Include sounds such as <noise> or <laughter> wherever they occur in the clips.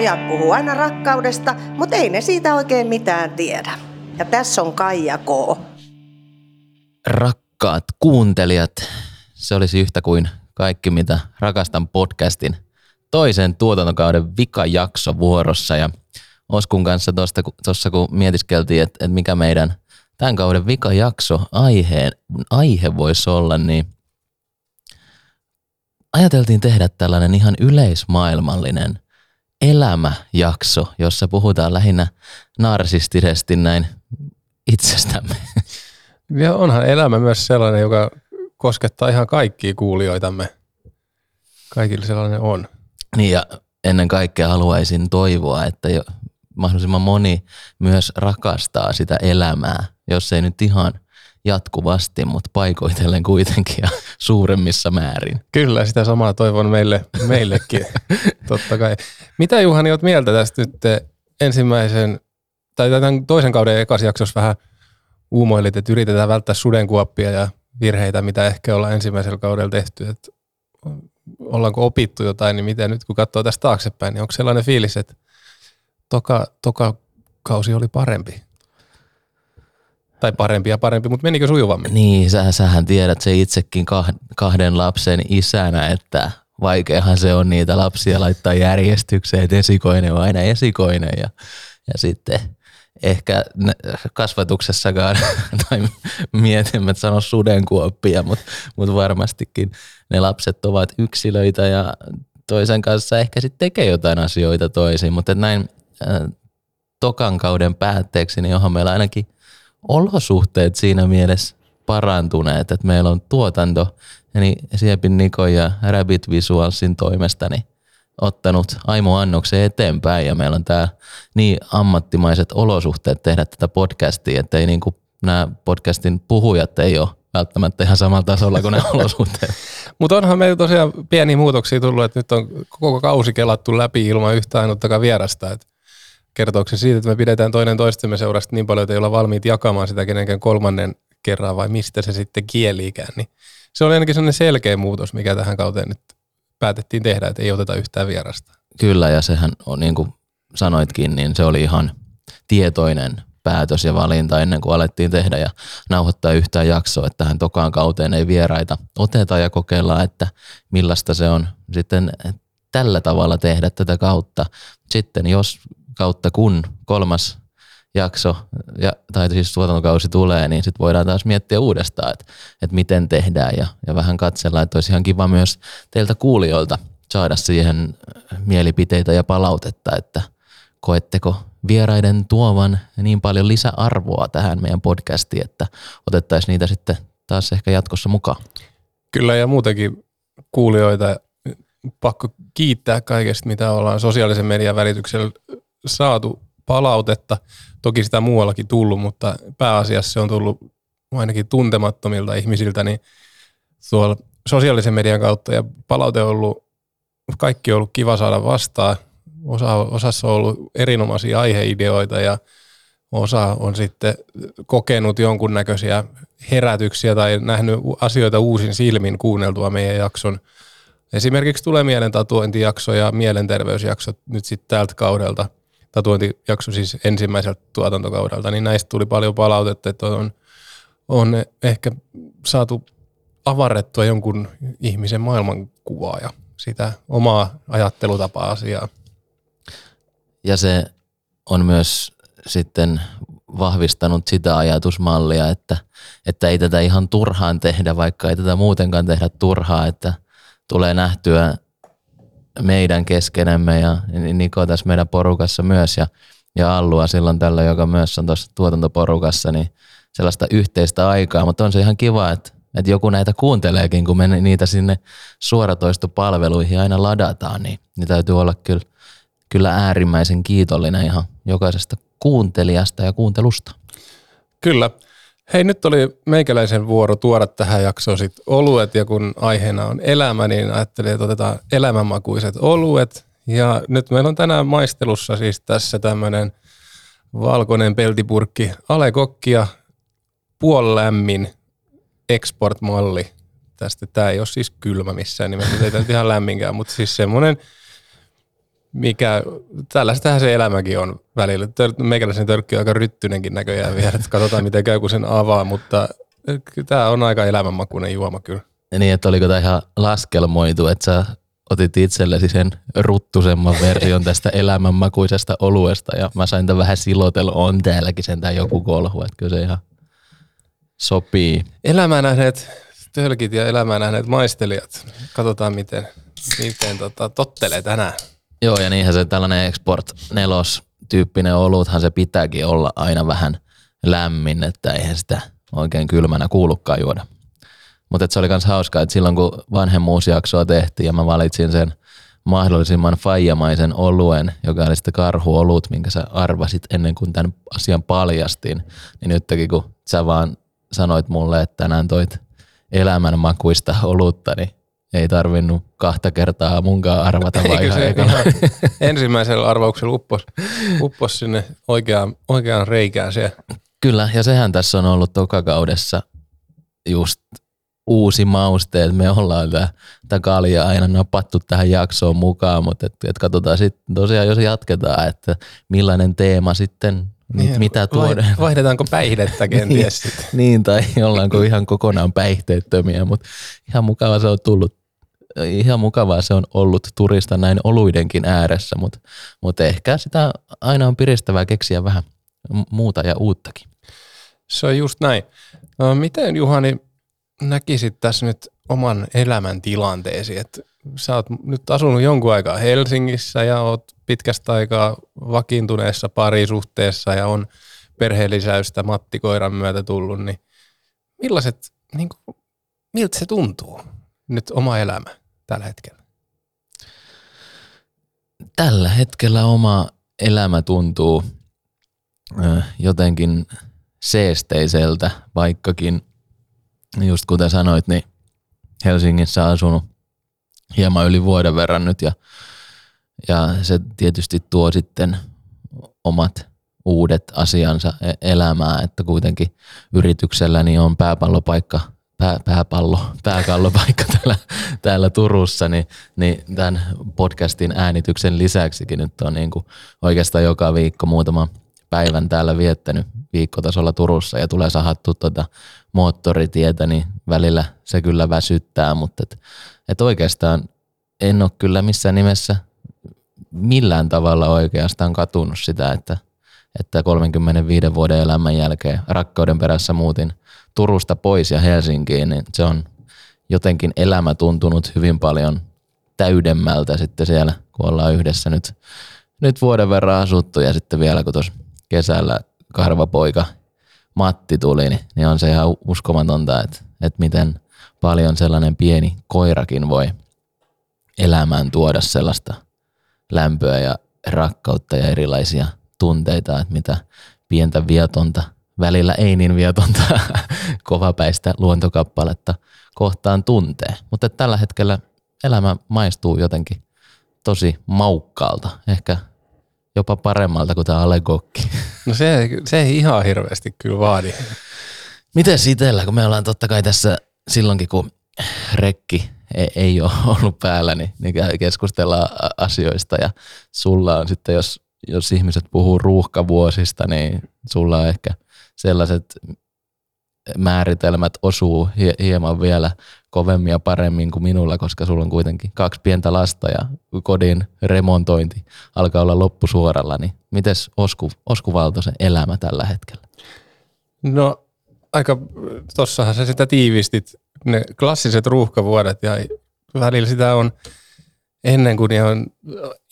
Pojat puhuu aina rakkaudesta, mutta ei ne siitä oikein mitään tiedä. Ja tässä on Kaija K. Rakkaat kuuntelijat, se olisi yhtä kuin kaikki, mitä rakastan podcastin toisen tuotantokauden vikajakso vuorossa. Ja Oskun kanssa tuossa kun mietiskeltiin, että, että mikä meidän tämän kauden vikajakso aihe, aihe voisi olla, niin ajateltiin tehdä tällainen ihan yleismaailmallinen elämäjakso, jossa puhutaan lähinnä narsistisesti näin itsestämme. <laughs> Ja onhan elämä myös sellainen, joka koskettaa ihan kaikkia kuulijoitamme. Kaikille sellainen on. Niin ja ennen kaikkea haluaisin toivoa, että jo mahdollisimman moni myös rakastaa sitä elämää, jos ei nyt ihan jatkuvasti, mutta paikoitellen kuitenkin ja <laughs> suuremmissa määrin. Kyllä, sitä samaa toivon meille, meillekin, <laughs> totta kai. Mitä Juhani olet mieltä tästä nyt ensimmäisen, tai tämän toisen kauden ekas jaksossa vähän uumoilit, että yritetään välttää sudenkuoppia ja virheitä, mitä ehkä ollaan ensimmäisellä kaudella tehty, että ollaanko opittu jotain, niin miten nyt kun katsoo tästä taaksepäin, niin onko sellainen fiilis, että toka, toka kausi oli parempi? Tai parempi ja parempi, mutta menikö sujuvammin? Niin, sä, sähän tiedät se itsekin kahden lapsen isänä, että vaikeahan se on niitä lapsia laittaa järjestykseen, että esikoinen on aina esikoinen ja, ja sitten ehkä kasvatuksessakaan, <laughs> tai mietin, että sano sudenkuoppia, mutta, mutta varmastikin ne lapset ovat yksilöitä ja toisen kanssa ehkä sitten tekee jotain asioita toisin, mutta näin äh, tokan kauden päätteeksi, niin onhan meillä ainakin olosuhteet siinä mielessä parantuneet, että meillä on tuotanto, eli Siepin Niko ja Rabbit Visualsin toimesta, niin ottanut Aimo Annoksen eteenpäin ja meillä on tää niin ammattimaiset olosuhteet tehdä tätä podcastia, että ei niinku nämä podcastin puhujat ei ole välttämättä ihan samalla tasolla kuin ne <laughs> olosuhteet. Mutta onhan meillä tosiaan pieniä muutoksia tullut, että nyt on koko kausi kelattu läpi ilman yhtään ainuttakaan vierasta. Et kertooko se siitä, että me pidetään toinen toistemme seurasta niin paljon, että ei olla valmiit jakamaan sitä kenenkään kolmannen kerran vai mistä se sitten kieliikään. Niin se oli ainakin sellainen selkeä muutos, mikä tähän kauteen nyt päätettiin tehdä, että ei oteta yhtään vierasta. Kyllä, ja sehän on niin kuin sanoitkin, niin se oli ihan tietoinen päätös ja valinta ennen kuin alettiin tehdä ja nauhoittaa yhtään jaksoa, että tähän tokaan kauteen ei vieraita oteta ja kokeilla, että millaista se on sitten tällä tavalla tehdä tätä kautta. Sitten jos kautta kun kolmas jakso, ja, tai siis tuotantokausi tulee, niin sitten voidaan taas miettiä uudestaan, että, että miten tehdään ja, ja vähän katsella, että olisi ihan kiva myös teiltä kuulijoilta saada siihen mielipiteitä ja palautetta, että koetteko vieraiden tuovan niin paljon lisäarvoa tähän meidän podcastiin, että otettaisiin niitä sitten taas ehkä jatkossa mukaan. Kyllä ja muutenkin kuulijoita pakko kiittää kaikesta, mitä ollaan sosiaalisen median välityksellä saatu palautetta. Toki sitä muuallakin tullut, mutta pääasiassa se on tullut ainakin tuntemattomilta ihmisiltä, niin tuolla sosiaalisen median kautta ja palaute on ollut, kaikki on ollut kiva saada vastaan. Osa, osassa on ollut erinomaisia aiheideoita ja osa on sitten kokenut jonkunnäköisiä herätyksiä tai nähnyt asioita uusin silmin kuunneltua meidän jakson. Esimerkiksi tulee mieleen tatuointijakso ja mielenterveysjakso nyt sitten tältä kaudelta – tatuointijakso siis ensimmäiseltä tuotantokaudelta, niin näistä tuli paljon palautetta, että on, on ehkä saatu avarrettua jonkun ihmisen maailmankuvaa ja sitä omaa ajattelutapaa asiaa. Ja se on myös sitten vahvistanut sitä ajatusmallia, että, että ei tätä ihan turhaan tehdä, vaikka ei tätä muutenkaan tehdä turhaa, että tulee nähtyä meidän keskenemme ja Niko tässä meidän porukassa myös ja, ja Allua silloin tällä, joka myös on tuossa tuotantoporukassa, niin sellaista yhteistä aikaa, mutta on se ihan kiva, että, että joku näitä kuunteleekin, kun me niitä sinne suoratoistopalveluihin aina ladataan, niin, niin täytyy olla kyllä, kyllä äärimmäisen kiitollinen ihan jokaisesta kuuntelijasta ja kuuntelusta. Kyllä. Hei, nyt oli meikäläisen vuoro tuoda tähän jaksoon sit oluet ja kun aiheena on elämä, niin ajattelin, että otetaan elämänmakuiset oluet. Ja nyt meillä on tänään maistelussa siis tässä tämmöinen valkoinen peltipurkki Ale Kokkia puolilämmin export-malli. Tästä tämä ei ole siis kylmä missään nimessä, ei tämä ihan lämminkään, mutta siis semmoinen mikä, tällaistähän se elämäkin on välillä. Tör, meikäläisen törkki on aika ryttynenkin näköjään vielä, että katsotaan miten käy, kun sen avaa, mutta tämä on aika elämänmakuinen juoma kyllä. Niin, että oliko tämä ihan laskelmoitu, että sä otit itsellesi sen ruttusemman version tästä elämänmakuisesta oluesta ja mä sain tämän vähän silotella, on täälläkin sentään joku kolhu, että kyllä se ihan sopii. Elämää nähneet tölkit ja elämää nähneet maistelijat. Katsotaan miten, miten tota, tottelee tänään. Joo, ja niinhän se tällainen Export 4 tyyppinen oluthan se pitääkin olla aina vähän lämmin, että eihän sitä oikein kylmänä kuulukaan juoda. Mutta se oli myös hauskaa, että silloin kun vanhemmuusjaksoa tehtiin ja mä valitsin sen mahdollisimman faijamaisen oluen, joka oli sitten karhuolut, minkä sä arvasit ennen kuin tämän asian paljastin, niin nytkin kun sä vaan sanoit mulle, että tänään toit elämänmakuista olutta, niin ei tarvinnut kahta kertaa munkaan arvata se ihan ihan ensimmäisellä arvauksella uppos, uppos sinne oikeaan, oikeaan reikään se. Kyllä, ja sehän tässä on ollut tokakaudessa just uusi mauste, että me ollaan tämä kalja aina napattu tähän jaksoon mukaan, mutta et, et katsotaan sitten tosiaan, jos jatketaan, että millainen teema sitten, niin, mitä tuodaan. vai- Vaihdetaanko päihdettä <laughs> kenties sitten? niin, tai ollaanko ihan kokonaan päihteettömiä, mutta ihan mukava se on tullut. Ihan mukavaa se on ollut turista näin oluidenkin ääressä, mutta, mutta ehkä sitä aina on piristävää keksiä vähän muuta ja uuttakin. Se on just näin. No, miten Juhani näkisit tässä nyt oman elämän tilanteesi, että sä oot nyt asunut jonkun aikaa Helsingissä ja oot pitkästä aikaa vakiintuneessa parisuhteessa ja on perheellisäystä Matti Koiran myötä tullut, niin millaiset, niin kuin, miltä se tuntuu nyt oma elämä tällä hetkellä? Tällä hetkellä oma elämä tuntuu jotenkin seesteiseltä, vaikkakin just kuten sanoit, niin Helsingissä asunut hieman yli vuoden verran nyt ja, ja se tietysti tuo sitten omat uudet asiansa e- elämään, että kuitenkin yritykselläni on pääpallopaikka, pää, pääpallo, pääkallopaikka <laughs> täällä, täällä Turussa, niin, niin tämän podcastin äänityksen lisäksikin nyt on niin kuin oikeastaan joka viikko muutama päivän täällä viettänyt viikkotasolla Turussa ja tulee sahattu tuota moottoritietä, niin välillä se kyllä väsyttää, mutta et, et oikeastaan en ole kyllä missään nimessä millään tavalla oikeastaan katunut sitä, että, että 35 vuoden elämän jälkeen rakkauden perässä muutin Turusta pois ja Helsinkiin, niin se on jotenkin elämä tuntunut hyvin paljon täydemmältä sitten siellä, kun ollaan yhdessä nyt, nyt vuoden verran asuttu. Ja sitten vielä kun tuossa kesällä karvapoika Matti tuli, niin, niin on se ihan uskomatonta, että, että miten paljon sellainen pieni koirakin voi elämään tuoda sellaista lämpöä ja rakkautta ja erilaisia tunteita, että mitä pientä vietonta, välillä ei niin vietonta, <laughs> kovapäistä luontokappaletta kohtaan tuntee. Mutta tällä hetkellä elämä maistuu jotenkin tosi maukkaalta, ehkä jopa paremmalta kuin tämä Alegokki. <laughs> No se, se ei ihan hirveästi kyllä vaadi. Miten itellä, kun me ollaan totta kai tässä silloinkin, kun rekki ei, ei ole ollut päällä, niin, niin keskustellaan asioista ja sulla on sitten, jos, jos ihmiset puhuu ruuhkavuosista, niin sulla on ehkä sellaiset määritelmät osuu hie- hieman vielä kovemmin ja paremmin kuin minulla, koska sulla on kuitenkin kaksi pientä lasta ja kodin remontointi alkaa olla loppusuoralla, niin mites Osku, Osku Valtosen elämä tällä hetkellä? No aika, tossahan sä sitä tiivistit, ne klassiset ruuhkavuodet ja välillä sitä on ennen kuin on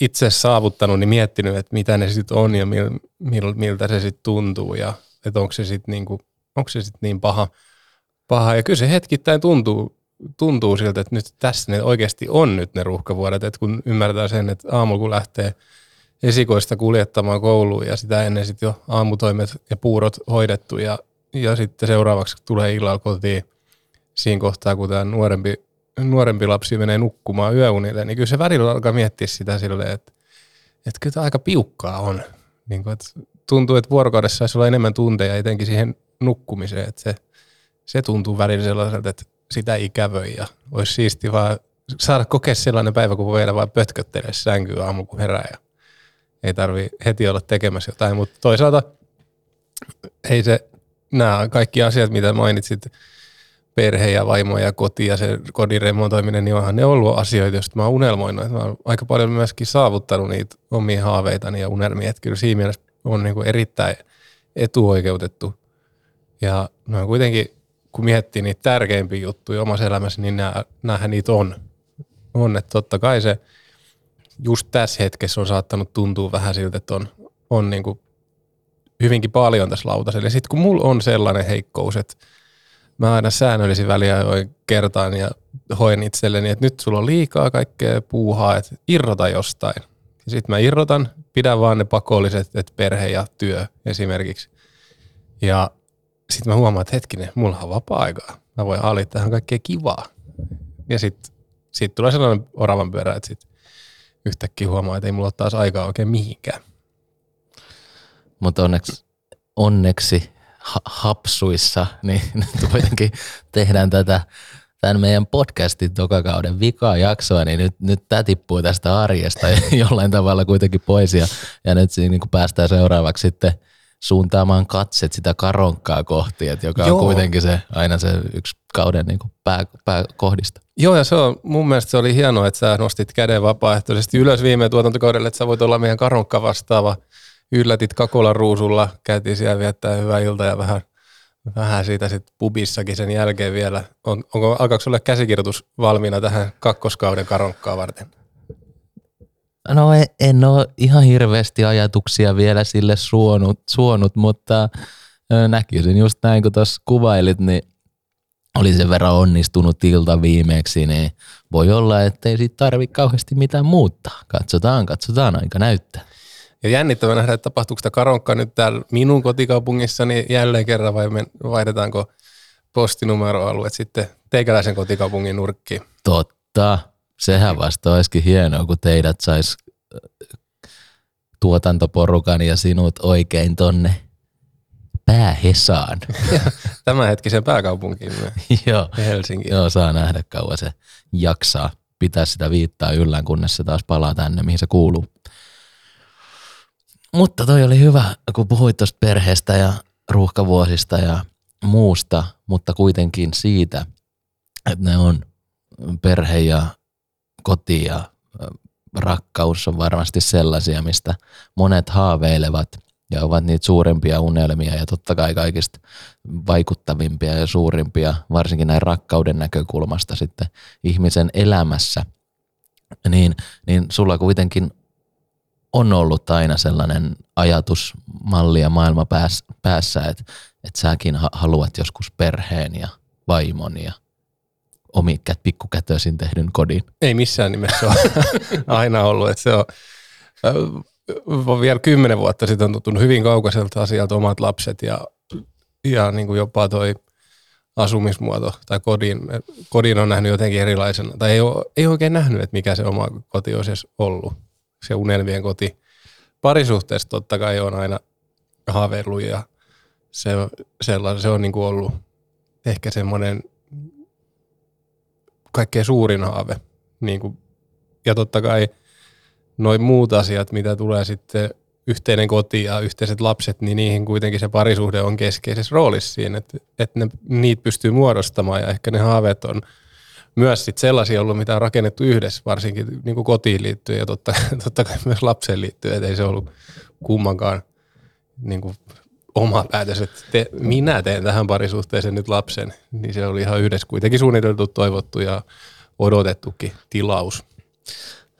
itse saavuttanut, niin miettinyt, että mitä ne sitten on ja mil, mil, miltä se sitten tuntuu ja että onko se sitten niinku, onko se sit niin paha, paha. Ja kyllä se hetkittäin tuntuu, tuntuu siltä, että nyt tässä ne oikeasti on nyt ne ruuhkavuodet, että kun ymmärtää sen, että aamulla kun lähtee esikoista kuljettamaan kouluun ja sitä ennen sitten jo aamutoimet ja puurot hoidettu ja, ja sitten seuraavaksi tulee illalla kotiin siinä kohtaa, kun tämä nuorempi, nuorempi lapsi menee nukkumaan yöunille, niin kyllä se välillä alkaa miettiä sitä silleen, että, että kyllä tämä aika piukkaa on. Niin kuin, että tuntuu, että vuorokaudessa saisi olla enemmän tunteja etenkin siihen nukkumiseen, että se, se tuntuu välillä sellaiselta, että sitä ikävöi ja olisi siisti vaan saada kokea sellainen päivä, kun voi vain pötköttelee sänkyä aamu, kun herää ja ei tarvi heti olla tekemässä jotain, mutta toisaalta ei se, nämä kaikki asiat, mitä mainitsit, perhe ja vaimo ja koti ja se kodin remontoiminen, niin onhan ne ollut asioita, joista mä oon unelmoinut. Mä oon aika paljon myöskin saavuttanut niitä omia haaveitani ja unelmia, että kyllä siinä mielessä on niin kuin erittäin etuoikeutettu. Ja no kuitenkin, kun miettii niitä tärkeimpiä juttuja omassa elämässä, niin nää, näähän niitä on. On, että totta kai se just tässä hetkessä on saattanut tuntua vähän siltä, että on, on niin kuin hyvinkin paljon tässä lautasella. Sitten kun mulla on sellainen heikkous, että mä aina säännöllisin väliajoin kertaan ja hoen itselleni, että nyt sulla on liikaa kaikkea puuhaa, että irrota jostain. Sitten mä irrotan, pidän vaan ne pakolliset, että perhe ja työ esimerkiksi. Ja sitten mä huomaan, että hetkinen, mulla on vapaa-aikaa. Mä voin haalia tähän kaikkea kivaa. Ja sitten sit tulee sellainen oravan pyörä, että sit yhtäkkiä huomaa, että ei mulla ole taas aikaa oikein mihinkään. Mutta onneksi, onneksi ha- hapsuissa, niin <laughs> kuitenkin tehdään tätä tämän meidän podcastin tokakauden vikaa jaksoa, niin nyt, nyt tämä tippuu tästä arjesta <laughs> jollain tavalla kuitenkin pois ja, ja nyt siinä niin päästään seuraavaksi sitten suuntaamaan katset sitä karonkkaa kohti, että joka Joo. on kuitenkin se, aina se yksi kauden niin kuin pää, pääkohdista. Joo, ja se on, mun mielestä se oli hienoa, että sä nostit käden vapaaehtoisesti ylös viime tuotantokaudelle, että sä voit olla meidän karonkka vastaava. Yllätit Kakolan ruusulla, käytiin siellä viettää hyvää ilta ja vähän, vähän siitä sitten pubissakin sen jälkeen vielä. On, onko, alkaako sulle käsikirjoitus valmiina tähän kakkoskauden karonkkaa varten? No en, en ole ihan hirveästi ajatuksia vielä sille suonut, suonut mutta näkisin just näin, kun tuossa kuvailit, niin oli sen verran onnistunut ilta viimeksi, niin voi olla, että ei siitä tarvitse kauheasti mitään muuttaa. Katsotaan, katsotaan, aika näyttää. Ja jännittävä nähdä, että tapahtuuko sitä karonkka nyt täällä minun kotikaupungissani jälleen kerran vai vaihdetaanko postinumeroalueet sitten teikäläisen kotikaupungin nurkkiin. Totta. Sehän vasta olisikin hienoa, kun teidät sais tuotantoporukan ja sinut oikein tonne päähesaan. <laughs> Tämänhetkisen pääkaupunkiin joo, Helsinki. Joo, saa nähdä kauan se jaksaa pitää sitä viittaa yllään, kunnes se taas palaa tänne, mihin se kuuluu. Mutta toi oli hyvä, kun puhuit tuosta perheestä ja ruuhkavuosista ja muusta, mutta kuitenkin siitä, että ne on perhe ja koti ja rakkaus on varmasti sellaisia, mistä monet haaveilevat ja ovat niitä suurempia unelmia ja totta kai kaikista vaikuttavimpia ja suurimpia, varsinkin näin rakkauden näkökulmasta sitten ihmisen elämässä, niin, niin sulla kuitenkin on ollut aina sellainen ajatusmalli ja maailma päässä, että, että säkin haluat joskus perheen ja vaimon ja omi pikkukätöisin tehdyn kodin? Ei missään nimessä ole <laughs> aina ollut. Että se on, äh, vielä kymmenen vuotta sitten on tuttunut hyvin kaukaiselta asialta omat lapset ja, ja niin kuin jopa toi asumismuoto tai kodin, kodin on nähnyt jotenkin erilaisena, tai ei, ole, ei oikein nähnyt, että mikä se oma koti olisi ollut, se unelmien koti. Parisuhteessa totta kai on aina haaveillut ja se, sellainen, se on niin kuin ollut ehkä semmoinen kaikkein suurin haave. Niin kuin, ja totta kai noin muut asiat, mitä tulee sitten yhteinen koti ja yhteiset lapset, niin niihin kuitenkin se parisuhde on keskeisessä roolissa siinä, että, että ne, niitä pystyy muodostamaan ja ehkä ne haaveet on myös sit sellaisia ollut, mitä on rakennettu yhdessä, varsinkin niin kuin kotiin liittyen ja totta, <laughs> totta kai myös lapseen liittyen, että ei se ollut kummankaan niin kuin oma päätös, että te, minä teen tähän parisuhteeseen nyt lapsen, niin se oli ihan yhdessä kuitenkin suunniteltu, toivottu ja odotettukin tilaus.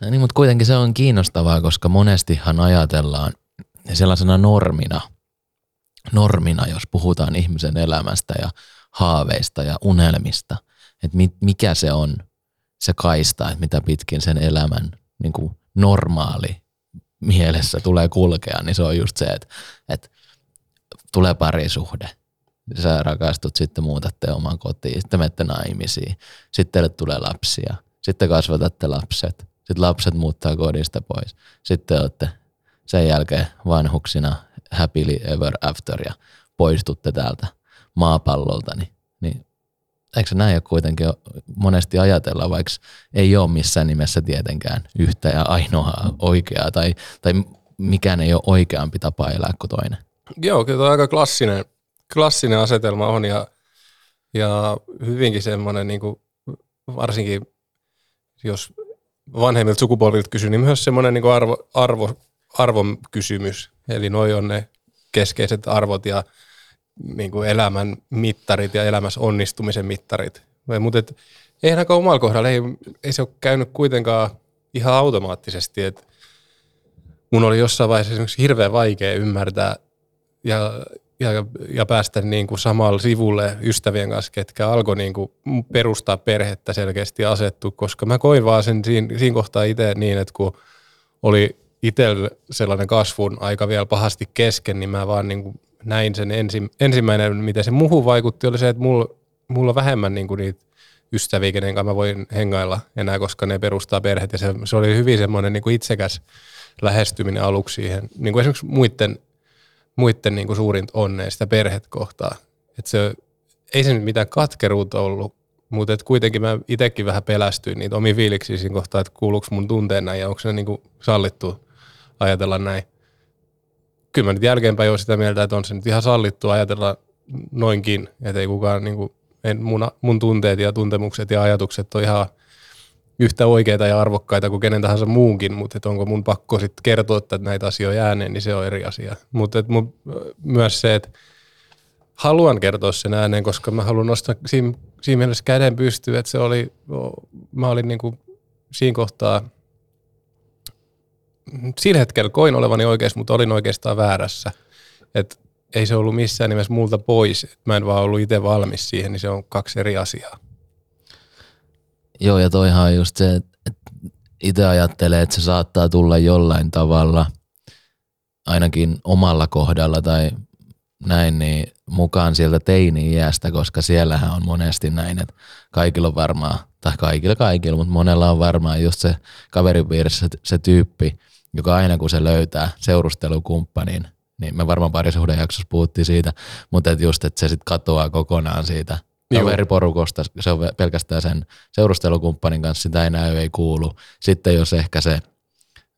Ja niin, mutta kuitenkin se on kiinnostavaa, koska monestihan ajatellaan sellaisena normina, normina, jos puhutaan ihmisen elämästä ja haaveista ja unelmista, että mikä se on se kaista, että mitä pitkin sen elämän niin kuin normaali mielessä tulee kulkea, niin se on just se, että, että tulee parisuhde. Sä rakastut, sitten muutatte oman kotiin, sitten menette naimisiin, sitten teille tulee lapsia, sitten kasvatatte lapset, sitten lapset muuttaa kodista pois, sitten olette sen jälkeen vanhuksina happily ever after ja poistutte täältä maapallolta, niin eikö näin ole kuitenkin monesti ajatella, vaikka ei ole missään nimessä tietenkään yhtä ja ainoaa oikeaa tai, tai mikään ei ole oikeampi tapa elää kuin toinen. Joo, kyllä tämä aika klassinen, klassinen asetelma on ja, ja hyvinkin semmoinen, niin kuin varsinkin jos vanhemmilta sukupolvilta kysyy, niin myös semmoinen niin arvo, arvo, arvon kysymys. Eli noi on ne keskeiset arvot ja niin kuin elämän mittarit ja elämässä onnistumisen mittarit. Mutta et, eihän aika omalla kohdalla, ei, ei se ole käynyt kuitenkaan ihan automaattisesti, että mun oli jossain vaiheessa esimerkiksi hirveän vaikea ymmärtää ja, ja, ja päästä niin kuin samalle sivulle ystävien kanssa, ketkä alkoi niin kuin perustaa perhettä selkeästi asettu, koska mä koin vaan sen siinä, siinä kohtaa itse niin, että kun oli itsellä sellainen kasvun aika vielä pahasti kesken, niin mä vaan niin kuin näin sen ensi, ensimmäinen, miten se muuhun vaikutti, oli se, että mulla, mulla on vähemmän niin kuin niitä ystäviä, kenen kanssa mä voin hengailla enää, koska ne perustaa perheet. Ja se, se oli hyvin semmoinen niin kuin itsekäs lähestyminen aluksi siihen, niin kuin esimerkiksi muiden, muiden niin kuin suurinta onnea sitä kohtaa. Että se, ei se nyt mitään katkeruutta ollut, mutta et kuitenkin mä itsekin vähän pelästyin niitä omiin fiiliksiä siinä kohtaa, että kuuluuko mun tunteen näin ja onko se niin kuin sallittu ajatella näin kyllä mä nyt jälkeenpäin olen sitä mieltä, että on se nyt ihan sallittu ajatella noinkin, että ei kukaan niin kuin, en, mun, mun tunteet ja tuntemukset ja ajatukset on ihan yhtä oikeita ja arvokkaita kuin kenen tahansa muunkin, mutta onko mun pakko sitten kertoa että näitä asioita ääneen, niin se on eri asia. Mutta myös se, että haluan kertoa sen ääneen, koska mä haluan nostaa siinä, siinä mielessä käden pystyyn, että se oli, mä olin niin kuin siinä kohtaa – sillä hetkellä koin olevani oikeassa, mutta olin oikeastaan väärässä. Et ei se ollut missään nimessä multa pois. Et mä en vaan ollut itse valmis siihen, niin se on kaksi eri asiaa. Joo, ja toihan on just se, että itse ajattelee, että se saattaa tulla jollain tavalla, ainakin omalla kohdalla tai näin, niin mukaan sieltä teini-iästä, koska siellähän on monesti näin, että kaikilla on varmaan, tai kaikilla kaikilla, mutta monella on varmaan just se kaveripiirissä se tyyppi, joka aina kun se löytää seurustelukumppanin, niin me varmaan jaksossa puhuttiin siitä, mutta et just, että se sitten katoaa kokonaan siitä kaveriporukosta, se on pelkästään sen seurustelukumppanin kanssa, sitä ei näy, ei kuulu. Sitten jos ehkä se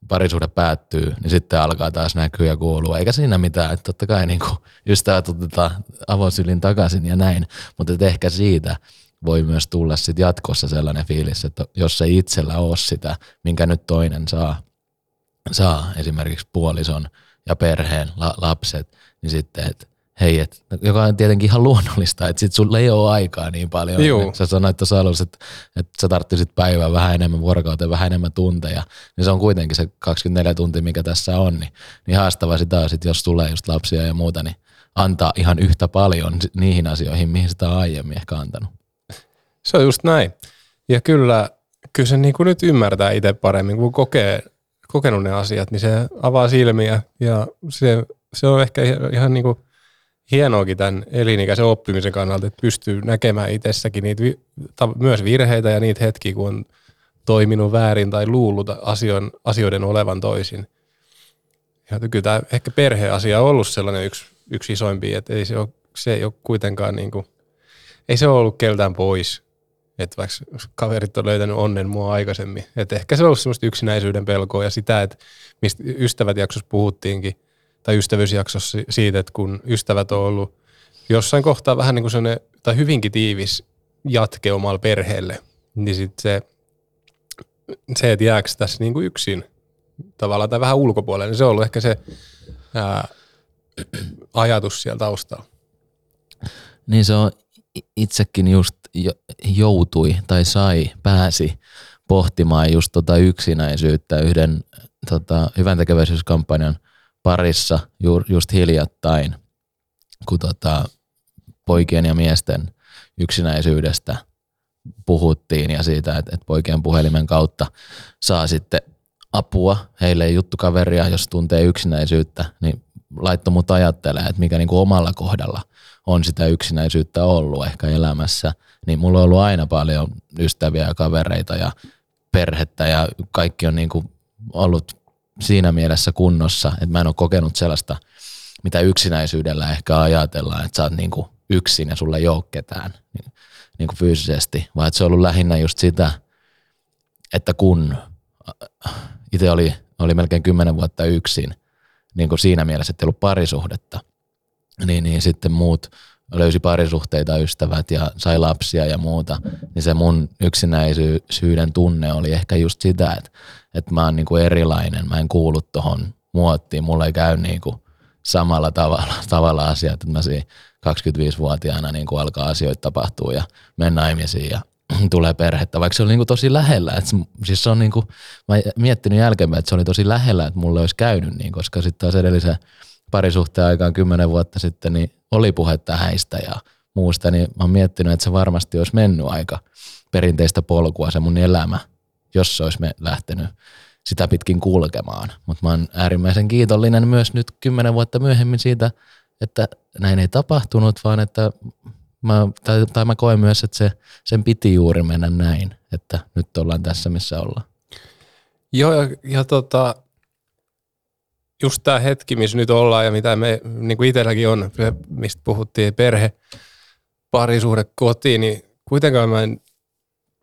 parisuhde päättyy, niin sitten alkaa taas näkyä ja kuulua. Eikä siinä mitään, että totta kai niin ystävät otetaan avosylin takaisin ja näin, mutta ehkä siitä voi myös tulla sitten jatkossa sellainen fiilis, että jos ei itsellä ole sitä, minkä nyt toinen saa, saa esimerkiksi puolison ja perheen la, lapset, niin sitten, että hei, et, joka on tietenkin ihan luonnollista, että sit sulla ei ole aikaa niin paljon. Joo. Sä sanoit tuossa alussa, että, että sä tarttisit päivän vähän enemmän vuorokauteen, vähän enemmän tunteja, niin se on kuitenkin se 24 tuntia, mikä tässä on, niin, niin haastava sitä sit, jos tulee just lapsia ja muuta, niin antaa ihan yhtä paljon niihin asioihin, mihin sitä on aiemmin ehkä antanut. Se on just näin. Ja kyllä, kyllä se niin kuin nyt ymmärtää itse paremmin, kun kokee kokenut ne asiat, niin se avaa silmiä ja se, se on ehkä ihan niin kuin hienoakin tämän elinikäisen oppimisen kannalta, että pystyy näkemään itsessäkin niitä myös virheitä ja niitä hetkiä, kun on toiminut väärin tai luullut asioiden, asioiden olevan toisin. Ja kyllä tämä ehkä perheasia on ollut sellainen yksi, yksi isoimpi, että ei se, ole, se ei ole kuitenkaan niin kuin, ei se ole ollut keltään pois että vaikka kaverit on löytänyt onnen mua aikaisemmin. Että ehkä se on ollut semmoista yksinäisyyden pelkoa ja sitä, että mistä ystävät jaksossa puhuttiinkin, tai ystävyysjaksossa siitä, että kun ystävät on ollut jossain kohtaa vähän niin kuin sellainen, tai hyvinkin tiivis jatke omalle perheelle, niin sitten se, se, että jääkö tässä niin kuin yksin tavallaan tai vähän ulkopuolelle, niin se on ollut ehkä se ää, ajatus siellä taustalla. Niin se on itsekin just joutui tai sai, pääsi pohtimaan just tota yksinäisyyttä yhden tota, hyvän tekeväisyyskampanjan parissa ju, just hiljattain, kun tota, poikien ja miesten yksinäisyydestä puhuttiin ja siitä, että, että poikien puhelimen kautta saa sitten apua. Heille ei juttukaveria, jos tuntee yksinäisyyttä, niin laitto ajattelee, että mikä niinku omalla kohdalla on sitä yksinäisyyttä ollut ehkä elämässä, niin mulla on ollut aina paljon ystäviä ja kavereita ja perhettä ja kaikki on niinku ollut siinä mielessä kunnossa, että mä en ole kokenut sellaista, mitä yksinäisyydellä ehkä ajatellaan, että sä oot niinku yksin ja sulla ei ole ketään. Niin, niin kuin fyysisesti, vaan että se on ollut lähinnä just sitä, että kun itse oli, oli melkein kymmenen vuotta yksin, niin kuin siinä mielessä, että ei ollut parisuhdetta, niin, niin sitten muut löysi parisuhteita, ystävät ja sai lapsia ja muuta, niin se mun yksinäisyyden tunne oli ehkä just sitä, että, että mä oon niin kuin erilainen, mä en kuulu tuohon muottiin, mulla ei käy niin kuin samalla tavalla, <laughs> tavalla asiat, että mä siinä 25-vuotiaana niin kuin alkaa asioita tapahtua ja menen naimisiin ja <clears throat> tulee perhettä, vaikka se oli niin kuin tosi lähellä. että siis se on niin kuin, mä miettinyt jälkeenpäin, että se oli tosi lähellä, että mulle olisi käynyt niin, koska sitten taas edellisen parisuhteen aikaan kymmenen vuotta sitten, niin oli puhetta häistä ja muusta, niin mä oon miettinyt, että se varmasti olisi mennyt aika perinteistä polkua se mun elämä, jos se olisi lähtenyt sitä pitkin kulkemaan. Mutta mä oon äärimmäisen kiitollinen myös nyt kymmenen vuotta myöhemmin siitä, että näin ei tapahtunut, vaan että mä, tai, tai mä koen myös, että se, sen piti juuri mennä näin, että nyt ollaan tässä, missä ollaan. Joo, ja, ja tota, just tämä hetki, missä nyt ollaan ja mitä me, niin kuin itselläkin on, mistä puhuttiin, perhe, parisuhde, kotiin, niin kuitenkaan mä en,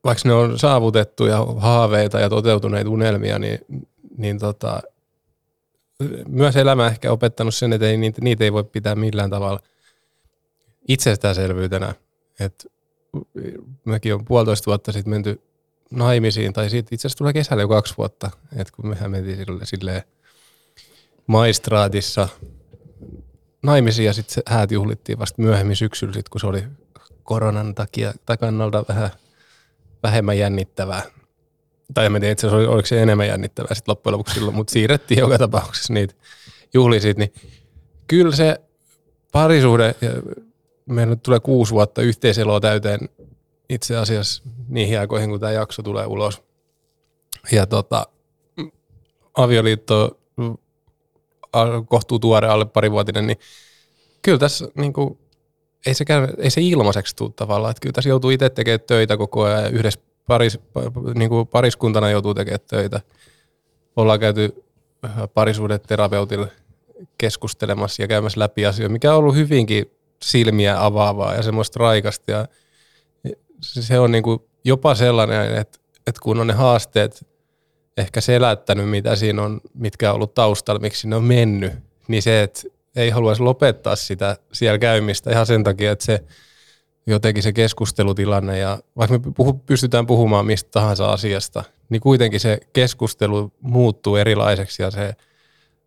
vaikka ne on saavutettuja haaveita ja toteutuneita unelmia, niin, niin tota, myös elämä ehkä opettanut sen, että ei, niitä, niitä ei voi pitää millään tavalla itsestäänselvyytenä. että mekin on puolitoista vuotta sitten menty naimisiin, tai siitä itse asiassa tulee kesällä jo kaksi vuotta, että kun mehän mentiin sille, silleen maistraatissa naimisiin ja sitten häät juhlittiin vasta myöhemmin syksyllä, sit, kun se oli koronan takia tai kannalta vähän vähemmän jännittävää. Tai en tiedä itse asiassa, oliko se enemmän jännittävää sitten loppujen lopuksi silloin, mutta siirrettiin joka tapauksessa niitä juhlia siitä, niin kyllä se parisuhde, meillä nyt tulee kuusi vuotta yhteiseloa täyteen itse asiassa niihin aikoihin, kun tämä jakso tulee ulos. Ja tota, avioliitto kohtuu tuore alle parivuotinen, niin kyllä tässä niin kuin, ei, se käy, ei se ilmaiseksi tule tavallaan. Että kyllä tässä joutuu itse tekemään töitä koko ajan ja yhdessä paris, niin kuin pariskuntana joutuu tekemään töitä. Ollaan käyty terapeutille keskustelemassa ja käymässä läpi asioita, mikä on ollut hyvinkin silmiä avaavaa ja semmoista raikasta. Ja se on niin kuin jopa sellainen, että, että kun on ne haasteet ehkä selättänyt, mitä siinä on, mitkä on ollut taustalla, miksi ne on mennyt, niin se, että ei haluaisi lopettaa sitä siellä käymistä ihan sen takia, että se jotenkin se keskustelutilanne ja vaikka me puhu, pystytään puhumaan mistä tahansa asiasta, niin kuitenkin se keskustelu muuttuu erilaiseksi ja se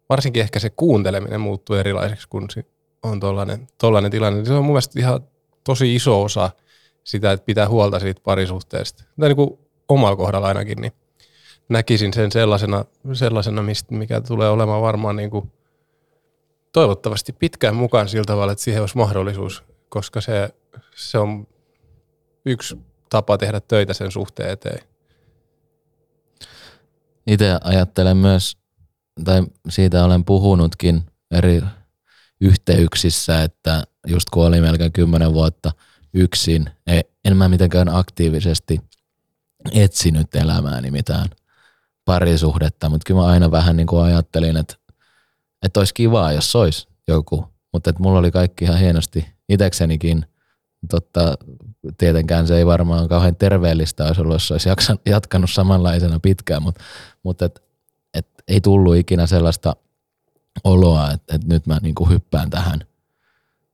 varsinkin ehkä se kuunteleminen muuttuu erilaiseksi, kun on tollainen tilanne. Se on mun mielestä ihan tosi iso osa sitä, että pitää huolta siitä parisuhteesta. Tai niin kuin omalla kohdalla ainakin, niin näkisin sen sellaisena, sellaisena mikä tulee olemaan varmaan niin kuin toivottavasti pitkään mukaan sillä tavalla, että siihen olisi mahdollisuus, koska se, se on yksi tapa tehdä töitä sen suhteen eteen. Itse ajattelen myös, tai siitä olen puhunutkin eri yhteyksissä, että just kun olin melkein kymmenen vuotta yksin, en mä mitenkään aktiivisesti etsinyt elämääni mitään parisuhdetta, mutta kyllä mä aina vähän niin kuin ajattelin, että, että olisi kivaa, jos olisi joku, mutta että mulla oli kaikki ihan hienosti itseksenikin. Totta, tietenkään se ei varmaan kauhean terveellistä olisi ollut, jos olisi jatkanut samanlaisena pitkään, mutta, mutta et, et ei tullut ikinä sellaista oloa, että, että nyt mä niin kuin hyppään tähän,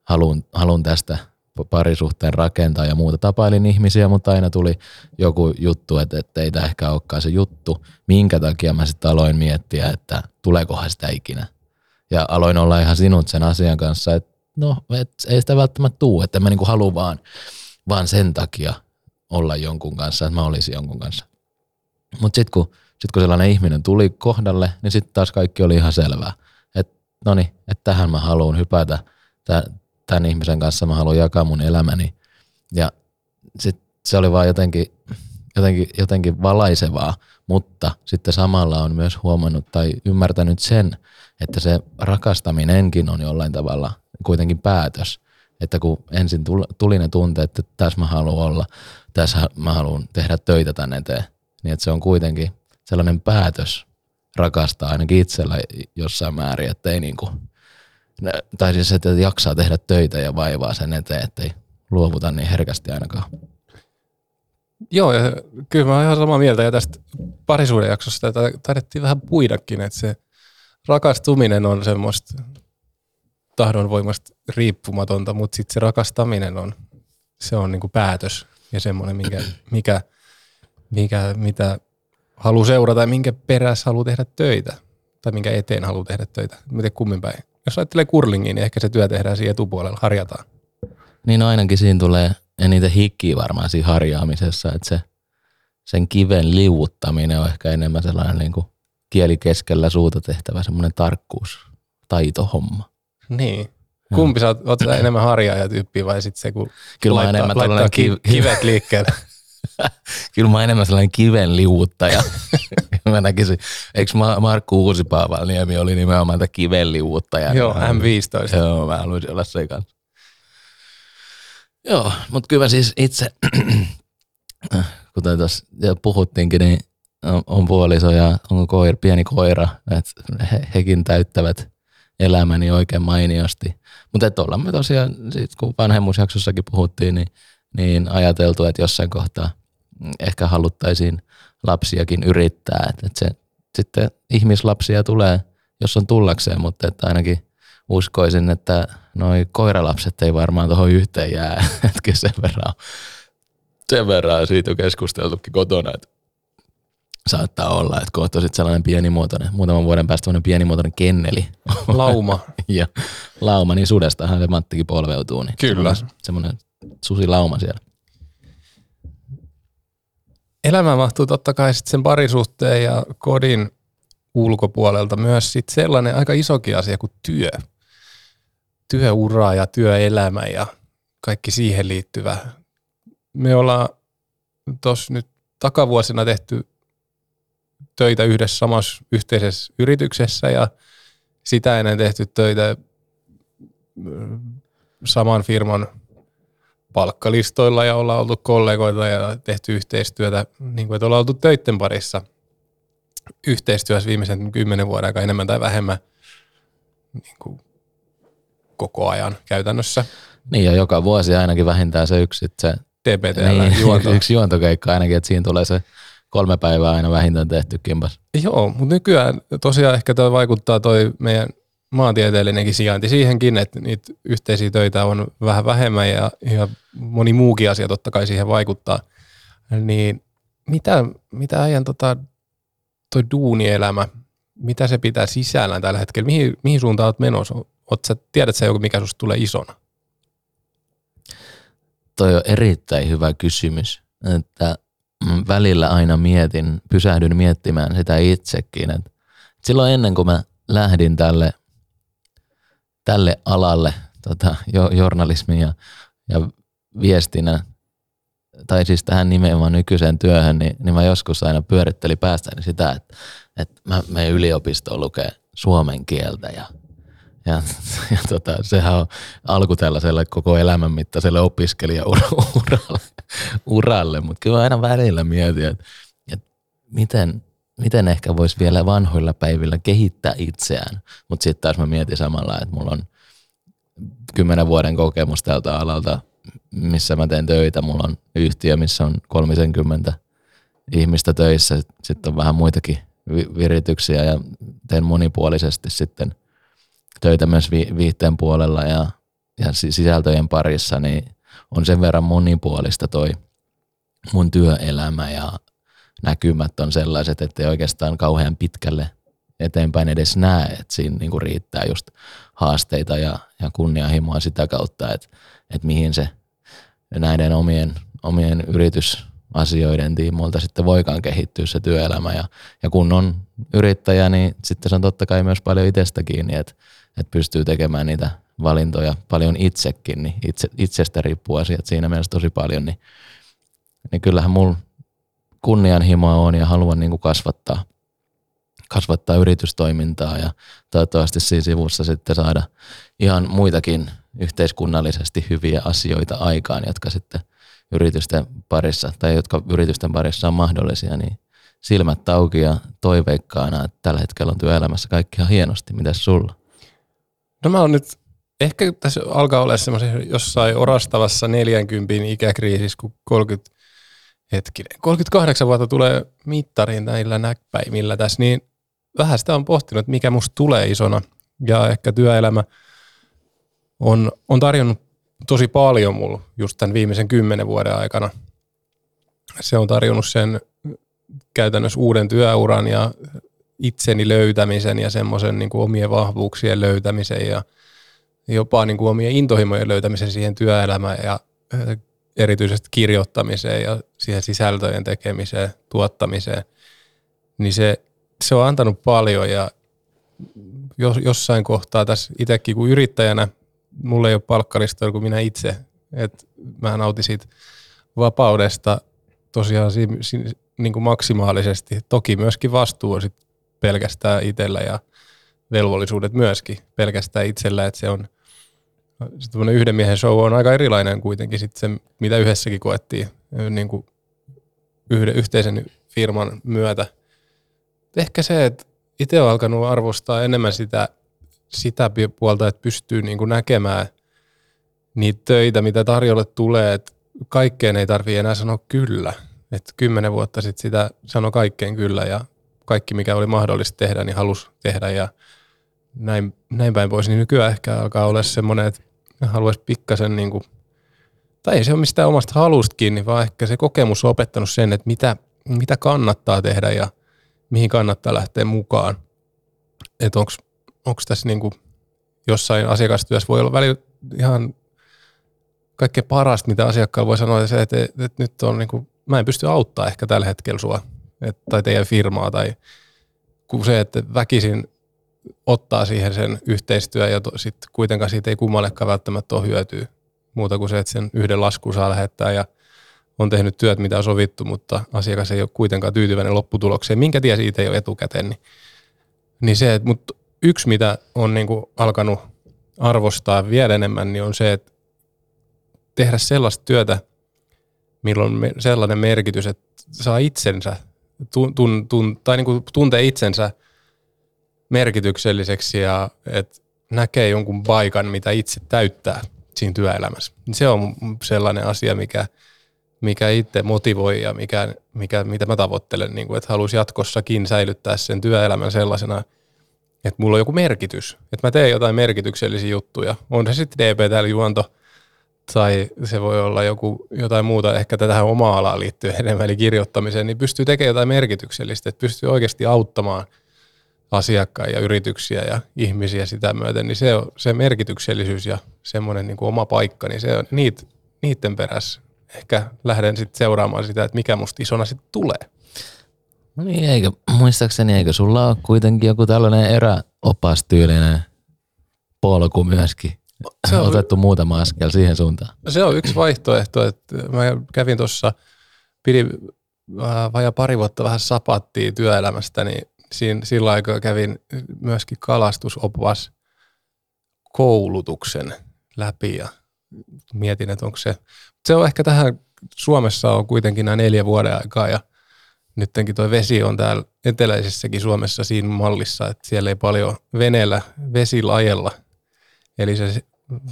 haluan, haluan tästä parisuhteen rakentaa ja muuta. Tapailin ihmisiä, mutta aina tuli joku juttu, että, että ei tämä ehkä olekaan se juttu, minkä takia mä sitten aloin miettiä, että tuleekohan sitä ikinä. Ja aloin olla ihan sinut sen asian kanssa, että no, et, ei sitä välttämättä tuu, että mä niinku haluan vaan, vaan sen takia olla jonkun kanssa, että mä olisin jonkun kanssa. Mutta sitten kun, sit kun sellainen ihminen tuli kohdalle, niin sitten taas kaikki oli ihan selvää. Että no niin, että tähän mä haluan hypätä, tämän ihmisen kanssa mä haluan jakaa mun elämäni. Ja sit se oli vaan jotenkin, jotenkin, jotenkin valaisevaa, mutta sitten samalla on myös huomannut tai ymmärtänyt sen, että se rakastaminenkin on jollain tavalla kuitenkin päätös. Että kun ensin tuli ne tunteet, että tässä mä haluan olla, tässä mä haluan tehdä töitä tänne eteen, niin että se on kuitenkin sellainen päätös rakastaa ainakin itsellä jossain määrin, että ei niin kuin tai siis että jaksaa tehdä töitä ja vaivaa sen eteen, ettei luovuta niin herkästi ainakaan. Joo, ja kyllä mä oon ihan samaa mieltä. Ja tästä parisuuden jaksosta taidettiin vähän puidakin, että se rakastuminen on semmoista tahdonvoimasta riippumatonta, mutta sitten se rakastaminen on, se on niinku päätös ja semmoinen, mikä, mikä, mikä, mitä haluaa seurata ja minkä perässä haluaa tehdä töitä tai minkä eteen haluaa tehdä töitä. Miten kummin päin. Jos ajattelee kurlingiin, niin ehkä se työ tehdään siinä etupuolella, harjataan. Niin ainakin siinä tulee eniten hikkiä varmaan siinä harjaamisessa, että se, sen kiven liuuttaminen on ehkä enemmän sellainen niin kuin kieli keskellä suuta tehtävä semmoinen tarkkuus, taitohomma. Niin. Kumpi sä oot, oot sä enemmän harjaaja tyyppi vai sitten se, kun Kyllä laittaa, enemmän laittaa ki- kiv- kivet liikkeelle? <laughs> <laughs> Kyllä mä oon enemmän sellainen kiven liuuttaja. <laughs> mä näkisin, eikö Ma- Markku Uusipaavalniemi oli nimenomaan tämä kiven liuuttaja? Joo, Mä- M15. Joo, mä haluaisin olla se kanssa. Joo, mutta kyllä siis itse, <clears throat> kuten tuossa puhuttiinkin, niin on- puoliso ja on koira, pieni koira, että he, hekin täyttävät elämäni oikein mainiosti. Mutta että ollaan me tosiaan, sit kun vanhemmuusjaksossakin puhuttiin, niin, niin ajateltu, että jossain kohtaa ehkä haluttaisiin lapsiakin yrittää. Että et se sitten ihmislapsia tulee, jos on tullakseen, mutta että ainakin uskoisin, että noi koiralapset ei varmaan tuohon yhteen jää. <laughs> Että sen verran, sen verran siitä on keskusteltukin kotona, että saattaa olla, että kohta sitten sellainen pienimuotoinen, muutaman vuoden päästä sellainen pienimuotoinen kenneli Lauma. <laughs> ja lauma, niin sudestahan se Mattikin polveutuu. Niin Kyllä. semmoinen- Semmoinen susilauma siellä. Elämä mahtuu totta kai sit sen parisuhteen ja kodin ulkopuolelta myös sit sellainen aika isokin asia kuin työ. Työura ja työelämä ja kaikki siihen liittyvä. Me ollaan tuossa nyt takavuosina tehty töitä yhdessä samassa yhteisessä yrityksessä ja sitä ennen tehty töitä mm, saman firman palkkalistoilla ja ollaan oltu kollegoita ja tehty yhteistyötä, niin kuin, että ollaan oltu töitten parissa yhteistyössä viimeisen kymmenen vuoden aikaa enemmän tai vähemmän niin kuin, koko ajan käytännössä. Niin ja joka vuosi ainakin vähintään se yksi, se TPT niin, juonto. <laughs> yksi juontokeikka ainakin, että siinä tulee se kolme päivää aina vähintään tehty kimpas. Joo, mutta nykyään tosiaan ehkä toi vaikuttaa toi meidän maantieteellinenkin sijainti siihenkin, että niitä yhteisiä töitä on vähän vähemmän ja, ja moni muukin asia totta kai siihen vaikuttaa. Niin mitä, mitä ajan tota, toi duunielämä, mitä se pitää sisällään tällä hetkellä? Mihin, mihin suuntaan olet menossa? Oot sä, tiedät joku, mikä susta tulee isona? Toi on erittäin hyvä kysymys, että välillä aina mietin, pysähdyn miettimään sitä itsekin. Että silloin ennen kuin mä lähdin tälle, tälle alalle, tota, jo, journalismin ja, ja viestinnän, tai siis tähän nimenomaan nykyiseen työhön, niin, niin mä joskus aina pyörittelin päästäni sitä, että, että mä menen yliopistoon lukee suomen kieltä ja ja, <laughs> ja tota, sehän on alku tällaiselle koko elämän mittaiselle opiskelijauralle, <laughs> uralle, mutta kyllä aina välillä mietin, että, että miten, miten ehkä voisi vielä vanhoilla päivillä kehittää itseään, mutta sitten taas mä mietin samalla, että mulla on kymmenen vuoden kokemus tältä alalta, missä mä teen töitä, mulla on yhtiö, missä on 30 ihmistä töissä, sitten on vähän muitakin vi- virityksiä ja teen monipuolisesti sitten – töitä myös vi- viihteen puolella ja, ja si- sisältöjen parissa, niin on sen verran monipuolista toi mun työelämä ja näkymät on sellaiset, että ei oikeastaan kauhean pitkälle eteenpäin edes näe, että siinä niinku riittää just haasteita ja, ja kunnianhimoa sitä kautta, että, että mihin se näiden omien, omien yritysasioiden tiimoilta sitten voikaan kehittyä se työelämä. Ja, ja kun on yrittäjä, niin sitten se on totta kai myös paljon itsestä kiinni, että että pystyy tekemään niitä valintoja paljon itsekin, niin itse, itsestä riippuu asiat siinä mielessä tosi paljon, niin, niin kyllähän mulla kunnianhimoa on ja haluan niin kuin kasvattaa, kasvattaa yritystoimintaa ja toivottavasti siinä sivussa sitten saada ihan muitakin yhteiskunnallisesti hyviä asioita aikaan, jotka sitten yritysten parissa tai jotka yritysten parissa on mahdollisia, niin silmät auki ja toiveikkaana, että tällä hetkellä on työelämässä kaikki ihan hienosti. Mitäs sulla? No mä oon nyt, ehkä tässä alkaa olla semmoisen jossain orastavassa 40 ikäkriisissä, kun hetkinen, 38 vuotta tulee mittariin näillä näppäimillä tässä, niin vähän sitä on pohtinut, mikä musta tulee isona. Ja ehkä työelämä on, on tarjonnut tosi paljon mulla just tämän viimeisen kymmenen vuoden aikana. Se on tarjonnut sen käytännössä uuden työuran ja itseni löytämisen ja semmoisen niin omien vahvuuksien löytämisen ja jopa niin kuin omien intohimojen löytämisen siihen työelämään ja erityisesti kirjoittamiseen ja siihen sisältöjen tekemiseen, tuottamiseen, niin se, se on antanut paljon ja jos, jossain kohtaa tässä itsekin kuin yrittäjänä, mulla ei ole palkkalistoja kuin minä itse, että mä nautin siitä vapaudesta tosiaan si, si, niin kuin maksimaalisesti. Toki myöskin vastuu on sit pelkästään itsellä ja velvollisuudet myöskin pelkästään itsellä, että se on se yhden miehen show on aika erilainen kuitenkin sit se, mitä yhdessäkin koettiin niin kuin yhden, yhteisen firman myötä. Ehkä se, että itse on alkanut arvostaa enemmän sitä, sitä puolta, että pystyy niin kuin näkemään niitä töitä, mitä tarjolle tulee, että kaikkeen ei tarvitse enää sanoa kyllä. Että kymmenen vuotta sitten sitä sanoi kaikkeen kyllä ja kaikki, mikä oli mahdollista tehdä, niin halusi tehdä ja näin, näin päin pois. Niin nykyään ehkä alkaa olla semmoinen, että haluaisi pikkasen niin kuin, tai ei se ole mistään omasta halusta kiinni, vaan ehkä se kokemus on opettanut sen, että mitä, mitä kannattaa tehdä ja mihin kannattaa lähteä mukaan. Että onko tässä niin kuin jossain asiakastyössä voi olla välillä ihan kaikkein parasta, mitä asiakkaalla voi sanoa, se, että, että, että nyt on niin kuin, mä en pysty auttaa ehkä tällä hetkellä sua et, tai teidän firmaa tai kun se, että väkisin ottaa siihen sen yhteistyö ja sitten kuitenkaan siitä ei kummallekaan välttämättä ole hyötyä muuta kuin se, että sen yhden laskun saa lähettää ja on tehnyt työt, mitä on sovittu, mutta asiakas ei ole kuitenkaan tyytyväinen lopputulokseen, minkä tie siitä ei ole etukäteen. Niin, niin se, että, mutta yksi, mitä on niin kuin alkanut arvostaa vielä enemmän, niin on se, että tehdä sellaista työtä, milloin on sellainen merkitys, että saa itsensä, tun, tun, tun, tai niin kuin tuntee itsensä merkitykselliseksi ja että näkee jonkun paikan, mitä itse täyttää siinä työelämässä. Se on sellainen asia, mikä, mikä itse motivoi ja mikä, mikä, mitä mä tavoittelen, niin kuin, että haluaisin jatkossakin säilyttää sen työelämän sellaisena, että mulla on joku merkitys, että mä teen jotain merkityksellisiä juttuja. On se sitten DP täällä juonto tai se voi olla joku, jotain muuta, ehkä tähän omaa alaan liittyen enemmän, eli kirjoittamiseen, niin pystyy tekemään jotain merkityksellistä, että pystyy oikeasti auttamaan asiakkaita ja yrityksiä ja ihmisiä sitä myöten, niin se, on, se merkityksellisyys ja semmoinen niin kuin oma paikka, niin se on niit, niiden perässä. Ehkä lähden sitten seuraamaan sitä, että mikä musta isona sitten tulee. No niin, eikö, muistaakseni eikö sulla ole kuitenkin joku tällainen eräopastyylinen polku myöskin? Se on otettu muutama askel siihen suuntaan. Se on yksi vaihtoehto, että mä kävin tuossa, pidin äh, vajaa pari vuotta vähän sapattia työelämästä, niin siinä, sillä aikaa kävin myöskin kalastusopas koulutuksen läpi ja mietin, että onko se, se on ehkä tähän, Suomessa on kuitenkin nämä neljä vuoden aikaa ja nyttenkin tuo vesi on täällä eteläisessäkin Suomessa siinä mallissa, että siellä ei paljon veneellä vesilajella – Eli se,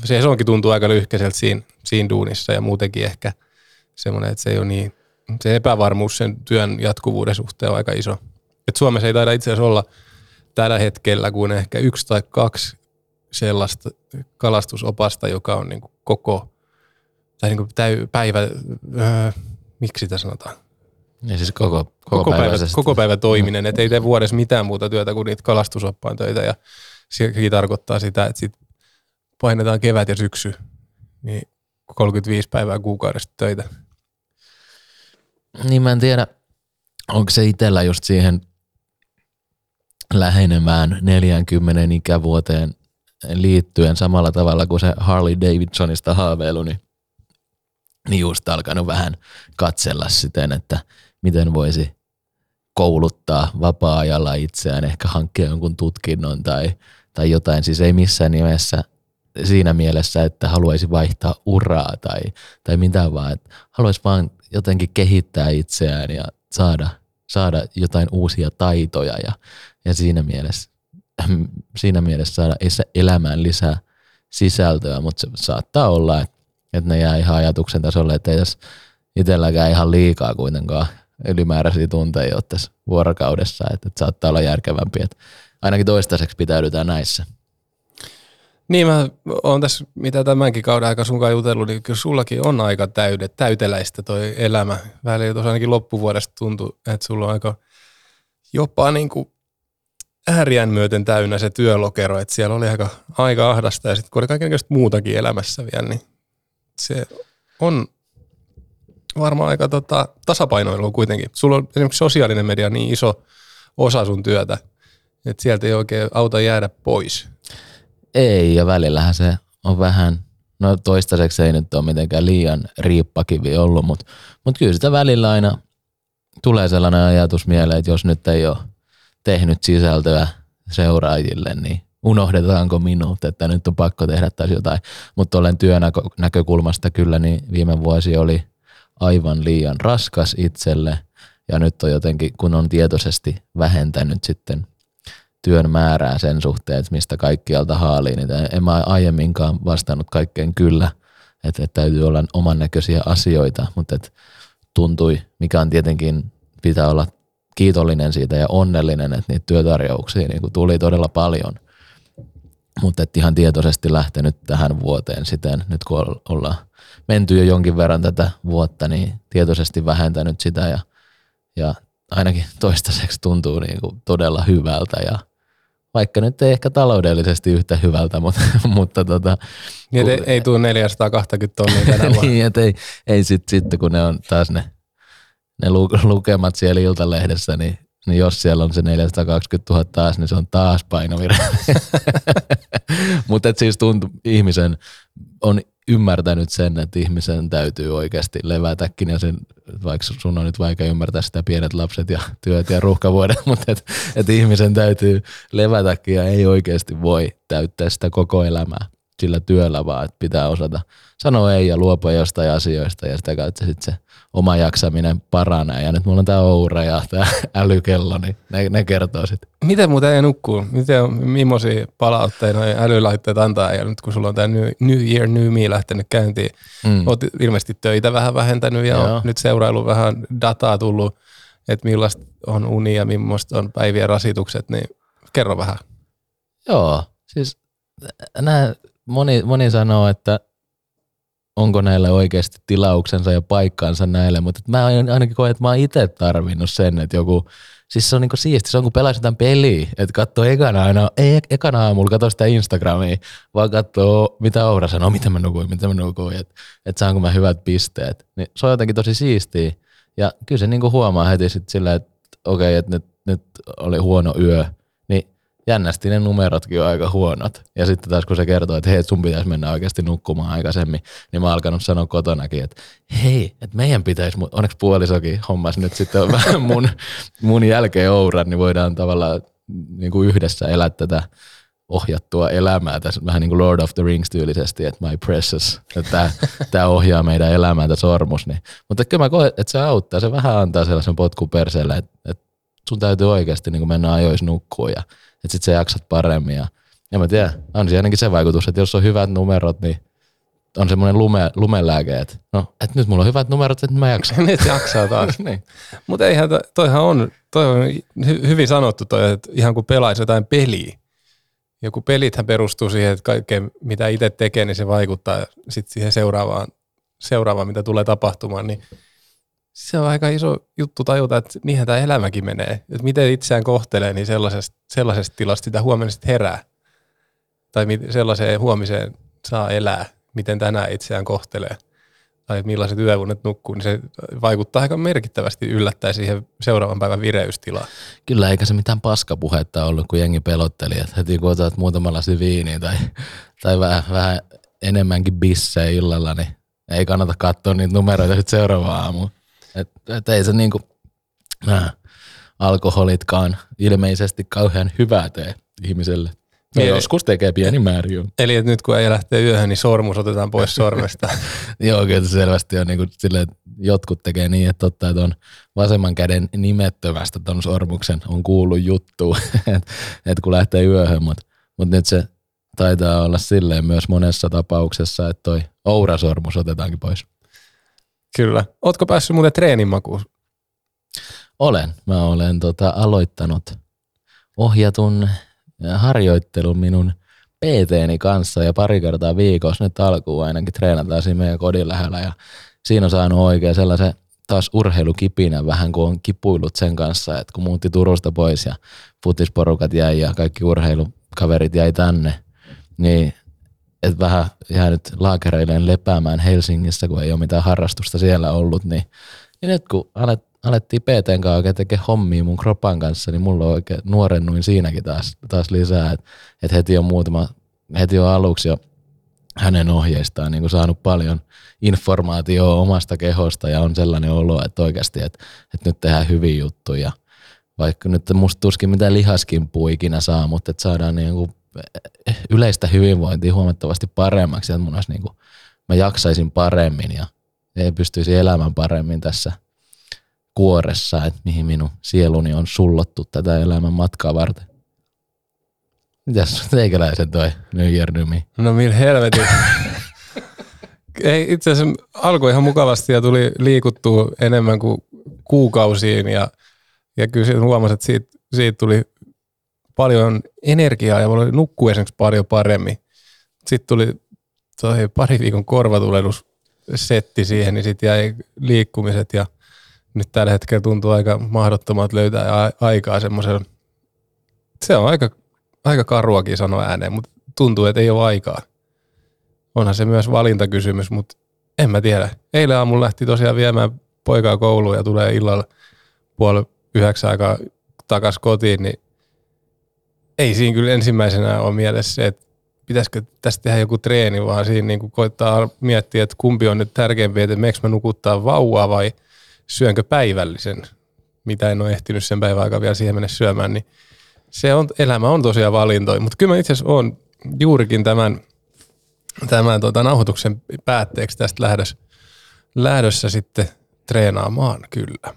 se onkin tuntuu aika lyhkäiseltä siinä, siinä duunissa ja muutenkin ehkä semmoinen, että se ei ole niin, se epävarmuus sen työn jatkuvuuden suhteen on aika iso. Et Suomessa ei taida itse asiassa olla tällä hetkellä kuin ehkä yksi tai kaksi sellaista kalastusopasta, joka on niin kuin koko, tai niin kuin täy, päivä, öö, miksi sitä sanotaan? Ja siis koko, koko, koko, päivä, koko päivä toiminen, että ei tee vuodessa mitään muuta työtä kuin niitä kalastusoppaan töitä ja sekin tarkoittaa sitä, että sit painetaan kevät ja syksy, niin 35 päivää kuukaudesta töitä. Niin mä en tiedä, onko se itsellä just siihen lähenemään 40 ikävuoteen liittyen samalla tavalla kuin se Harley Davidsonista haaveilu, niin, niin just alkanut vähän katsella siten, että miten voisi kouluttaa vapaa-ajalla itseään, ehkä hankkia jonkun tutkinnon tai, tai jotain. Siis ei missään nimessä siinä mielessä, että haluaisi vaihtaa uraa tai, tai mitä vaan, että haluaisi vaan jotenkin kehittää itseään ja saada, saada jotain uusia taitoja ja, ja siinä, mielessä, <clears throat> siinä mielessä saada elämään lisää sisältöä, mutta se saattaa olla, että, ne jää ihan ajatuksen tasolle, että ei tässä itselläkään ihan liikaa kuitenkaan ylimääräisiä tunteja ottaisi vuorokaudessa, että, että saattaa olla järkevämpi, että ainakin toistaiseksi pitäydytään näissä. Niin mä oon tässä, mitä tämänkin kauden aika sunkaan jutellut, niin kyllä sullakin on aika täydet, täyteläistä toi elämä. Välillä tuossa ainakin loppuvuodesta tuntuu, että sulla on aika jopa niin kuin ääriän myöten täynnä se työlokero, että siellä oli aika, aika ahdasta ja sitten kun oli kaikenlaista muutakin elämässä vielä, niin se on varmaan aika tota, tasapainoilu kuitenkin. Sulla on esimerkiksi sosiaalinen media niin iso osa sun työtä, että sieltä ei oikein auta jäädä pois. Ei, ja välillähän se on vähän, no toistaiseksi ei nyt ole mitenkään liian riippakivi ollut, mutta, mutta kyllä sitä välillä aina tulee sellainen ajatus mieleen, että jos nyt ei ole tehnyt sisältöä seuraajille, niin unohdetaanko minut, että nyt on pakko tehdä taas jotain. Mutta olen työnäkökulmasta kyllä, niin viime vuosi oli aivan liian raskas itselle ja nyt on jotenkin, kun on tietoisesti vähentänyt sitten työn määrää sen suhteen, että mistä kaikkialta haalii, niin en mä aiemminkaan vastannut kaikkeen kyllä, että, täytyy olla oman näköisiä asioita, mutta tuntui, mikä on tietenkin, pitää olla kiitollinen siitä ja onnellinen, että niitä työtarjouksia niin tuli todella paljon. Mutta että ihan tietoisesti lähtenyt tähän vuoteen siten, nyt kun ollaan menty jo jonkin verran tätä vuotta, niin tietoisesti vähentänyt sitä ja, ja ainakin toistaiseksi tuntuu niin kuin todella hyvältä ja vaikka nyt ei ehkä taloudellisesti yhtä hyvältä, mutta, <laughs> mutta tota, niin, <laughs> ei, ei tule 420 tonnia tänä vuonna. niin, ei, ei sitten sit, kun ne on taas ne, ne lukemat siellä Iltalehdessä, niin, niin jos siellä on se 420 000 taas, niin se on taas painovire. <laughs> mutta siis tuntuu, ihmisen on ymmärtänyt sen, että ihmisen täytyy oikeasti levätäkin ja sen, vaikka sun on nyt vaikea ymmärtää sitä pienet lapset ja työt ja ruuhkavuodet, <laughs> mutta että et ihmisen täytyy levätäkin ja ei oikeasti voi täyttää sitä koko elämää sillä työllä, vaan että pitää osata sanoa ei ja luopua jostain asioista ja sitä kautta sitten se oma jaksaminen paranee. Ja nyt mulla on tämä Oura ja tämä <laughs> älykello, niin ne, ne kertoo sitten. Miten muuten ei nukkuu? Miten, millaisia palautteita noi älylaitteet antaa ja nyt kun sulla on tämä New, New Year, New Me lähtenyt käyntiin, mm. oot ilmeisesti töitä vähän vähentänyt ja on nyt seurailu vähän dataa tullut, että millaista on uni ja millaista on päivien rasitukset, niin kerro vähän. Joo, siis nää, moni, moni sanoo, että onko näillä oikeasti tilauksensa ja paikkaansa näille, mutta mä ainakin koen, että mä oon itse tarvinnut sen, että joku, siis se on niinku siisti, se on kun pelaisi jotain peliä, että katsoo ekana aina, ei ekana aamulla katsoo sitä Instagramia, vaan katsoo mitä Oura sanoo, mitä mä nukuin, mitä mä nukuin, että et saanko mä hyvät pisteet. Niin se on jotenkin tosi siistiä ja kyllä se niinku huomaa heti sitten silleen, että okei, okay, että nyt, nyt oli huono yö, jännästi ne numerotkin on aika huonot. Ja sitten taas kun se kertoo, että hei, sun pitäisi mennä oikeasti nukkumaan aikaisemmin, niin mä oon alkanut sanoa kotonakin, että hei, että meidän pitäisi, onneksi puolisokin hommas nyt sitten <laughs> vähän mun, mun jälkeen ouran, niin voidaan tavallaan niin kuin yhdessä elää tätä ohjattua elämää tässä vähän niin kuin Lord of the Rings tyylisesti, että my precious, että tämä, <laughs> ohjaa meidän elämää tämä sormus. Niin. Mutta kyllä mä koen, että se auttaa, se vähän antaa sellaisen potkun perseelle, että, että sun täytyy oikeasti niin kuin mennä ajoissa nukkua ja että sit sä jaksat paremmin. Ja, ja mä tiedän, on se ainakin se vaikutus, että jos on hyvät numerot, niin on semmoinen lume, lumelääke, että no, että nyt mulla on hyvät numerot, että mä jaksan. <laughs> nyt jaksaa taas. <laughs> niin. Mutta eihän, toihan on, toi on hy, hyvin sanottu toi, että ihan kun pelaisi jotain peliä, ja kun pelithän perustuu siihen, että kaikkeen mitä itse tekee, niin se vaikuttaa sitten siihen seuraavaan, seuraavaan, mitä tulee tapahtumaan, niin se on aika iso juttu tajuta, että niinhän tämä elämäkin menee. Että miten itseään kohtelee, niin sellaisesta, sellaisesta tilasta sitä huomenna sitten herää. Tai sellaiseen huomiseen saa elää, miten tänään itseään kohtelee. Tai millaiset yöunet nukkuu, niin se vaikuttaa aika merkittävästi yllättäen siihen seuraavan päivän vireystilaan. Kyllä, eikä se mitään paskapuhetta ollut, kun jengi pelotteli, että heti kun otat muutama lasi viiniä tai, tai vähän, vähän enemmänkin bissejä illalla, niin ei kannata katsoa niitä numeroita sitten seuraavaan aamuun. Että et ei se niinku, nämä alkoholitkaan ilmeisesti kauhean hyvää tee ihmiselle. No Eli, joskus tekee pieni määrä. Eli että nyt kun ei lähtee yöhön, niin sormus otetaan pois sormesta. <laughs> Joo, kyllä selvästi on niin kuin silleen, että jotkut tekee niin, että totta, että on vasemman käden nimettömästä ton sormuksen on kuullut juttu, <laughs> että et kun lähtee yöhön, mutta mut nyt se taitaa olla silleen myös monessa tapauksessa, että toi ourasormus otetaankin pois. Kyllä. Ootko päässyt muuten treenimakuun? Olen. Mä olen tota, aloittanut ohjatun harjoittelun minun PTni kanssa ja pari kertaa viikossa nyt alkuun ainakin treenataan siinä meidän kodin lähellä ja siinä on saanut oikein sellaisen taas urheilukipinä vähän, kun on kipuillut sen kanssa, että kun muutti Turusta pois ja futisporukat jäi ja kaikki urheilukaverit jäi tänne, niin että vähän jäänyt laakereilleen lepäämään Helsingissä, kun ei ole mitään harrastusta siellä ollut, niin, niin nyt kun alet, alettiin PTn kanssa oikein tekemään hommia mun kropan kanssa, niin mulla on oikein nuorennuin siinäkin taas, taas lisää, että et heti on muutama, heti on aluksi jo hänen ohjeistaan niin kuin saanut paljon informaatiota omasta kehosta ja on sellainen olo, että oikeasti, että, että nyt tehdään hyviä juttuja. Vaikka nyt musta tuskin mitään lihaskimpua ikinä saa, mutta että saadaan niin kuin yleistä hyvinvointia huomattavasti paremmaksi, että mun olisi niin kuin, mä jaksaisin paremmin ja ei pystyisi elämään paremmin tässä kuoressa, että mihin minun sieluni on sullottu tätä elämän matkaa varten. Mitäs teikäläisen toi New Year nymi? No millä helvetin. <laughs> Ei, itse asiassa alkoi ihan mukavasti ja tuli liikuttua enemmän kuin kuukausiin ja, ja kyllä huomasi, että siitä, siitä tuli paljon energiaa ja mulla nukkuu esimerkiksi paljon paremmin. Sitten tuli toi pari viikon korvatulennus setti siihen, niin sitten jäi liikkumiset ja nyt tällä hetkellä tuntuu aika mahdottomat löytää aikaa semmoisella. Se on aika, aika karuakin sanoa ääneen, mutta tuntuu, että ei ole aikaa. Onhan se myös valintakysymys, mutta en mä tiedä. Eilen aamulla lähti tosiaan viemään poikaa kouluun ja tulee illalla puoli yhdeksän aikaa takas kotiin, niin ei siinä kyllä ensimmäisenä ole mielessä se, että pitäisikö tästä tehdä joku treeni, vaan siinä niin koittaa miettiä, että kumpi on nyt tärkeämpi, että meikö mä nukuttaa vauvaa vai syönkö päivällisen, mitä en ole ehtinyt sen päivän aikaa vielä siihen mennä syömään, niin se on, elämä on tosiaan valintoja. Mutta kyllä mä itse asiassa olen juurikin tämän, tämän tota, nauhoituksen päätteeksi tästä lähdössä, lähdössä sitten treenaamaan kyllä.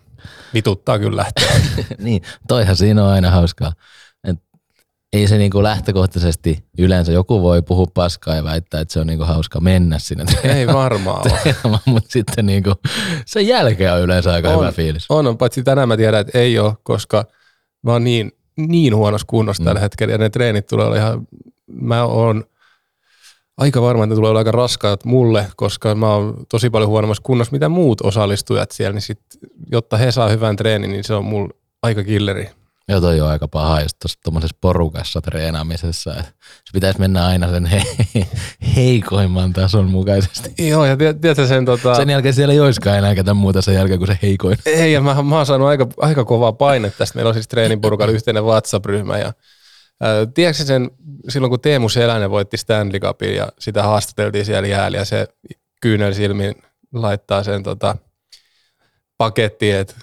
Vituttaa kyllä lähteä. <laughs> niin, toihan siinä on aina hauskaa ei se niinku lähtökohtaisesti yleensä joku voi puhua paskaa ja väittää, että se on niinku hauska mennä sinne. Ei varmaan ole. <laughs> Mutta sitten niinku, sen jälkeen on yleensä aika on, hyvä fiilis. On, on, paitsi tänään mä tiedän, että ei ole, koska mä oon niin, niin huonossa kunnossa mm. tällä hetkellä ja ne treenit tulee olla ihan, mä oon aika varma, että ne tulee olla aika raskaat mulle, koska mä oon tosi paljon huonommassa kunnossa, mitä muut osallistujat siellä, niin sit, jotta he saa hyvän treenin, niin se on mulla aika killeri. Joo, toi on aika paha just tuossa porukassa treenaamisessa. Että se pitäisi mennä aina sen he, <laughs> heikoimman tason mukaisesti. Joo, ja tiedätkö sen tota... Sen jälkeen siellä ei olisikaan enää ketään muuta sen jälkeen kuin se heikoin. Ei, ja mä, mä oon saanut aika, aika kovaa paine tästä. Meillä on siis treeniporukalla <laughs> yhteinen WhatsApp-ryhmä ja Äh, tiedätkö sen, silloin kun Teemu Selänen voitti Stanley Cupin ja sitä haastateltiin siellä jäällä ja se kyynel silmin laittaa sen tota, pakettiin, että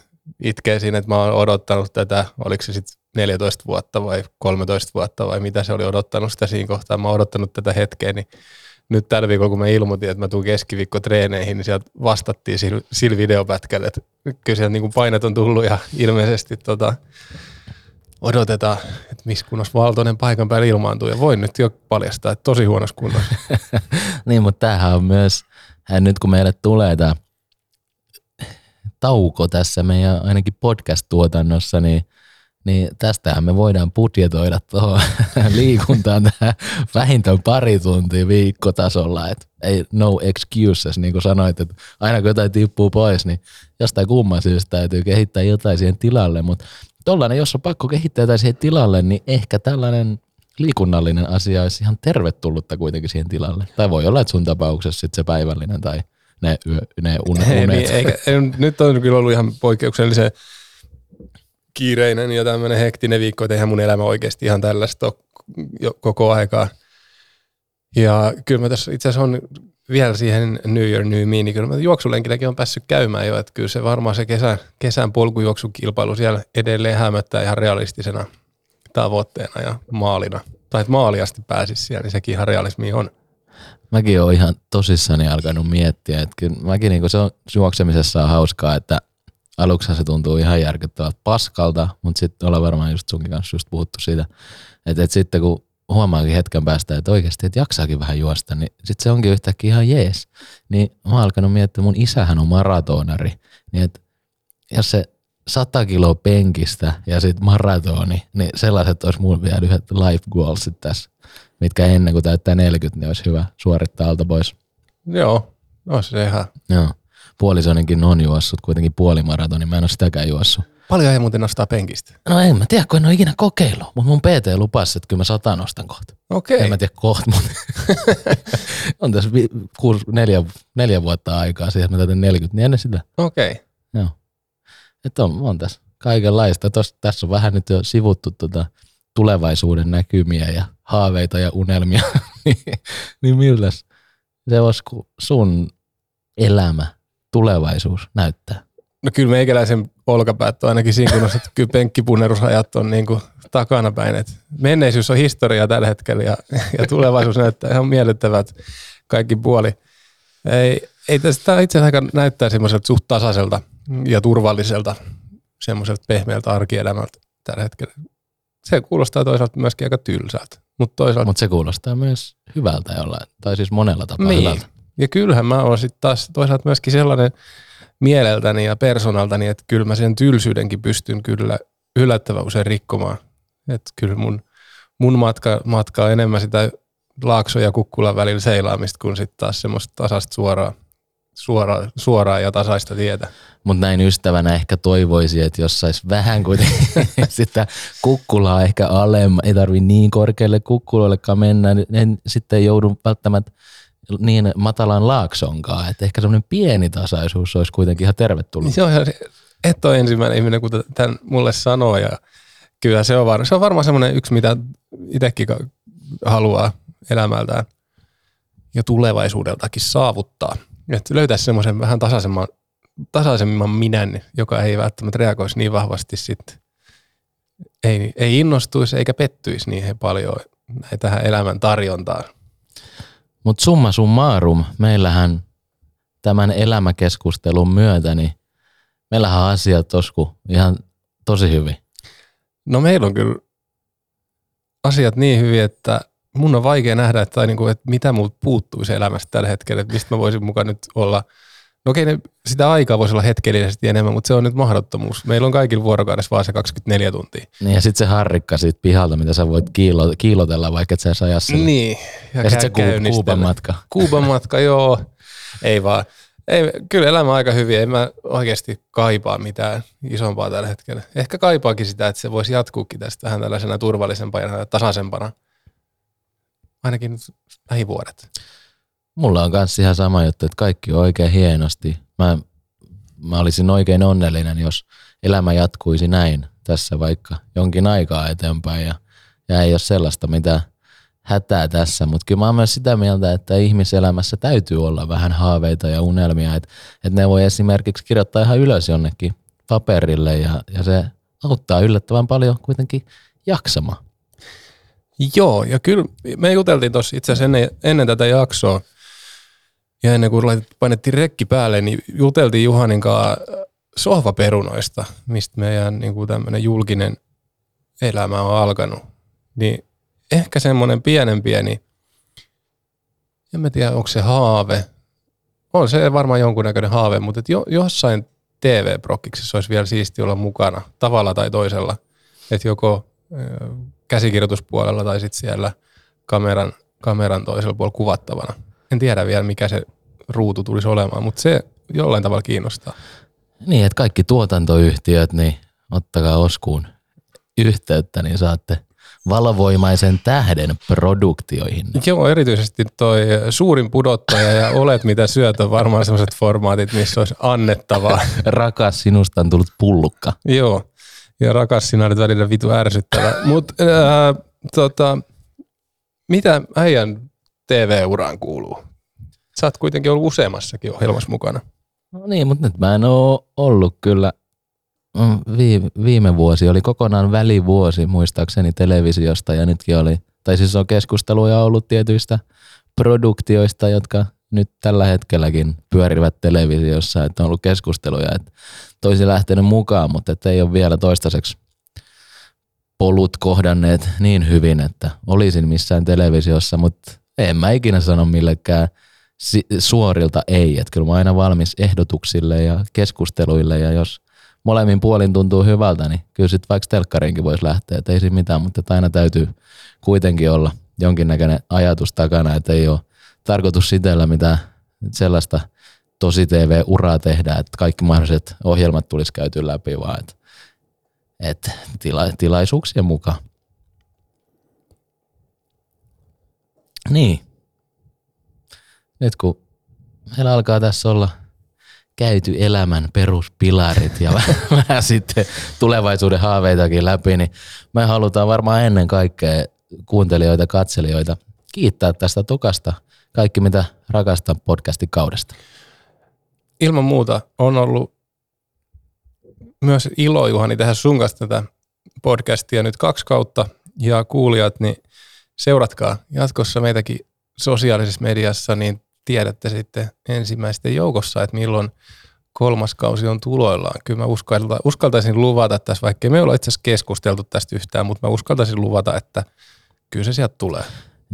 itkee siinä, että mä oon odottanut tätä, oliko se sitten 14 vuotta vai 13 vuotta vai mitä se oli odottanut sitä siinä kohtaa. Mä oon odottanut tätä hetkeä, niin nyt tällä viikolla, kun mä ilmoitin, että mä tuun keskiviikko treeneihin, niin sieltä vastattiin sillä, videopätkällä, että kyllä sieltä niin painet on tullut ja ilmeisesti tota, odotetaan, että missä kunnossa Valtonen paikan päällä ilmaantuu ja voin nyt jo paljastaa, että tosi huonossa kunnossa. <laughs> niin, mutta tämähän on myös, nyt kun meille tulee tämä tauko tässä meidän ainakin podcast-tuotannossa, niin, niin tästähän me voidaan budjetoida tuohon <laughs> liikuntaan tähän vähintään pari tuntia viikkotasolla. Et ei no excuses, niin kuin sanoit, että aina kun jotain tippuu pois, niin jostain kumman syystä täytyy kehittää jotain siihen tilalle, mutta tollainen, jos on pakko kehittää jotain siihen tilalle, niin ehkä tällainen liikunnallinen asia olisi ihan tervetullutta kuitenkin siihen tilalle. Tai voi olla, että sun tapauksessa sitten se päivällinen tai ne, ne unet. Ei, niin, eikä, ei, nyt on kyllä ollut ihan poikkeuksellisen kiireinen ja tämmöinen hektinen viikko, että eihän mun elämä oikeasti ihan tällaista jo koko aikaa. Ja kyllä mä tässä itse asiassa on vielä siihen New Year New Me, niin kyllä mä juoksulenkilläkin on päässyt käymään jo, että kyllä se varmaan se kesän, kesän polkujuoksukilpailu siellä edelleen hämöttää ihan realistisena tavoitteena ja maalina. Tai että maaliasti pääsisi siellä, niin sekin ihan realismi on mäkin olen ihan tosissani alkanut miettiä, että kyllä mäkin niin se on juoksemisessa on hauskaa, että aluksi se tuntuu ihan järkyttävältä paskalta, mutta sitten ollaan varmaan just sunkin kanssa just puhuttu siitä, että, että sitten kun huomaakin hetken päästä, että oikeasti, että jaksaakin vähän juosta, niin sitten se onkin yhtäkkiä ihan jees. Niin mä oon alkanut miettiä, että mun isähän on maratonari, niin että jos se 100 kiloa penkistä ja sitten maratoni, niin sellaiset olisi mulla vielä yhdet life goalsit tässä, mitkä ennen kuin täyttää 40, niin olisi hyvä suorittaa alta pois. Joo, no se ihan. Joo. Puolisoninkin on juossut kuitenkin puolimaratoni, mä en ole sitäkään juossut. Paljon ei muuten nostaa penkistä. No en mä tiedä, kun en ole ikinä kokeillut, mutta mun PT lupasi, että kyllä mä sata nostan kohta. Okei. En mä tiedä kohta, mutta <laughs> on tässä vi- kuusi, neljä, neljä vuotta aikaa siihen, että mä täytän 40, niin ennen sitä. Okei. Joo. Että on, on tässä kaikenlaista. Tos, tässä on vähän nyt jo sivuttu tota tulevaisuuden näkymiä ja haaveita ja unelmia. <laughs> niin, niin miltäs se olisi, kun sun elämä, tulevaisuus näyttää? No kyllä meikäläisen olkapäät on ainakin siinä kunnossa, että kyllä penkkipunnerusajat on niin kuin takana päin. Et menneisyys on historiaa tällä hetkellä ja, ja tulevaisuus näyttää ihan miellyttävät kaikki puoli. Ei, ei tästä itse asiassa aika näyttää semmoiselta suht tasaiselta ja turvalliselta, semmoiselta pehmeältä arkielämältä tällä hetkellä. Se kuulostaa toisaalta myöskin aika tylsältä, mutta toisaalta Mutta se kuulostaa myös hyvältä jollain, tai siis monella tapaa Niin. hyvältä. Ja kyllähän mä oon sitten taas toisaalta myöskin sellainen mieleltäni ja persoonaltani, että kyllä mä sen tylsyydenkin pystyn kyllä yllättävän usein rikkomaan. Että kyllä mun, mun matka, matka on enemmän sitä Laakso ja Kukkulan välillä seilaamista kuin sitten taas semmoista tasasta suoraa, suoraa, suoraa ja tasaista tietä. Mutta näin ystävänä ehkä toivoisi, että jos sais vähän kuitenkin <laughs> sitä kukkulaa ehkä alemma, ei tarvi niin korkealle kukkuloillekaan mennä, niin en sitten joudu välttämättä niin matalaan laaksonkaan, että ehkä semmoinen pieni tasaisuus olisi kuitenkin ihan tervetullut. Se on ihan, et ole ensimmäinen ihminen, kun tämän mulle sanoo ja kyllä se on, var, se on varmaan semmoinen yksi, mitä itsekin haluaa elämältään ja tulevaisuudeltakin saavuttaa. Että löytäisi semmoisen vähän tasaisemman, tasaisemman minän, joka ei välttämättä reagoisi niin vahvasti sitten. Ei, ei innostuisi eikä pettyisi niin paljon tähän elämän tarjontaan. Mutta summa summarum, meillähän tämän elämäkeskustelun myötä, niin meillähän on asiat tosku ihan tosi hyvin. No meillä on kyllä asiat niin hyvin, että mun on vaikea nähdä, että, tai niinku, että mitä multa puuttuisi elämästä tällä hetkellä, että mistä mä voisin mukaan nyt olla. No okei, ne, sitä aikaa voisi olla hetkellisesti enemmän, mutta se on nyt mahdottomuus. Meillä on kaikilla vuorokaudessa vaan se 24 tuntia. Niin ja sitten se harrikka siitä pihalta, mitä sä voit kiilo, kiilotella, vaikka et sä edes aja sille. Niin. Ja sitten se Ku- Kuuban matka. Kuuban matka, <laughs> joo. Ei vaan. Ei, kyllä elämä on aika hyvin. En mä oikeasti kaipaa mitään isompaa tällä hetkellä. Ehkä kaipaakin sitä, että se voisi jatkuukin tästä vähän tällaisena turvallisempana ja tasaisempana. Ainakin lähivuodet. Mulla on kanssa ihan sama juttu, että kaikki on oikein hienosti. Mä, mä olisin oikein onnellinen, jos elämä jatkuisi näin tässä vaikka jonkin aikaa eteenpäin ja, ja ei ole sellaista, mitä hätää tässä, mutta kyllä mä oon myös sitä mieltä, että ihmiselämässä täytyy olla vähän haaveita ja unelmia, että, että ne voi esimerkiksi kirjoittaa ihan ylös jonnekin paperille ja, ja se auttaa yllättävän paljon kuitenkin jaksamaan. Joo, ja kyllä me juteltiin tuossa itse asiassa ennen, ennen tätä jaksoa, ja ennen kuin laitettiin, painettiin rekki päälle, niin juteltiin Juhanin kanssa sohvaperunoista, mistä meidän niin kuin tämmöinen julkinen elämä on alkanut. Niin ehkä semmoinen pienen pieni, en mä tiedä onko se haave, on se varmaan jonkunnäköinen haave, mutta et jo, jossain TV-prokkiksessa olisi vielä siisti olla mukana tavalla tai toisella. Että joko ö, käsikirjoituspuolella tai sitten siellä kameran, kameran toisella puolella kuvattavana. En tiedä vielä, mikä se ruutu tulisi olemaan, mutta se jollain tavalla kiinnostaa. Niin, että kaikki tuotantoyhtiöt, niin ottakaa Oskuun yhteyttä, niin saatte valvoimaisen tähden produktioihin. Joo, erityisesti toi suurin pudottaja ja olet mitä syöt on varmaan sellaiset formaatit, missä olisi annettavaa. Rakas, sinusta on tullut pullukka. Joo, ja rakas sinä olet välillä vitu ärsyttävä. Mutta äh, tota, mitä äijän TV-uraan kuuluu? Sä oot kuitenkin ollut useammassakin ohjelmassa mukana. No niin, mutta nyt mä en oo ollut kyllä. Mm, Viime, viime vuosi oli kokonaan välivuosi muistaakseni televisiosta ja nytkin oli, tai siis on keskusteluja ollut tietyistä produktioista, jotka nyt tällä hetkelläkin pyörivät televisiossa, että on ollut keskusteluja, että toisi lähtenyt mukaan, mutta että ei ole vielä toistaiseksi polut kohdanneet niin hyvin, että olisin missään televisiossa, mutta en mä ikinä sano millekään suorilta ei. Että kyllä mä aina valmis ehdotuksille ja keskusteluille ja jos molemmin puolin tuntuu hyvältä, niin kyllä sitten vaikka telkkariinkin voisi lähteä, että ei siinä mitään, mutta aina täytyy kuitenkin olla jonkinnäköinen ajatus takana, että ei ole tarkoitus sitellä mitään sellaista tosi TV-uraa tehdä, että kaikki mahdolliset ohjelmat tulisi käyty läpi, vaan että, että tila, tilaisuuksien mukaan. Niin. Nyt kun meillä alkaa tässä olla käyty elämän peruspilarit ja <laughs> vähän sitten tulevaisuuden haaveitakin läpi, niin me halutaan varmaan ennen kaikkea kuuntelijoita, katselijoita kiittää tästä tokasta kaikki, mitä rakastan podcastin kaudesta. Ilman muuta on ollut myös ilo, Juhani, tehdä sun kanssa tätä podcastia nyt kaksi kautta ja kuulijat, niin seuratkaa jatkossa meitäkin sosiaalisessa mediassa, niin tiedätte sitten ensimmäisten joukossa, että milloin kolmas kausi on tuloillaan. Kyllä mä uskaltaisin luvata tässä, vaikka me olla itse asiassa keskusteltu tästä yhtään, mutta mä uskaltaisin luvata, että kyllä se sieltä tulee.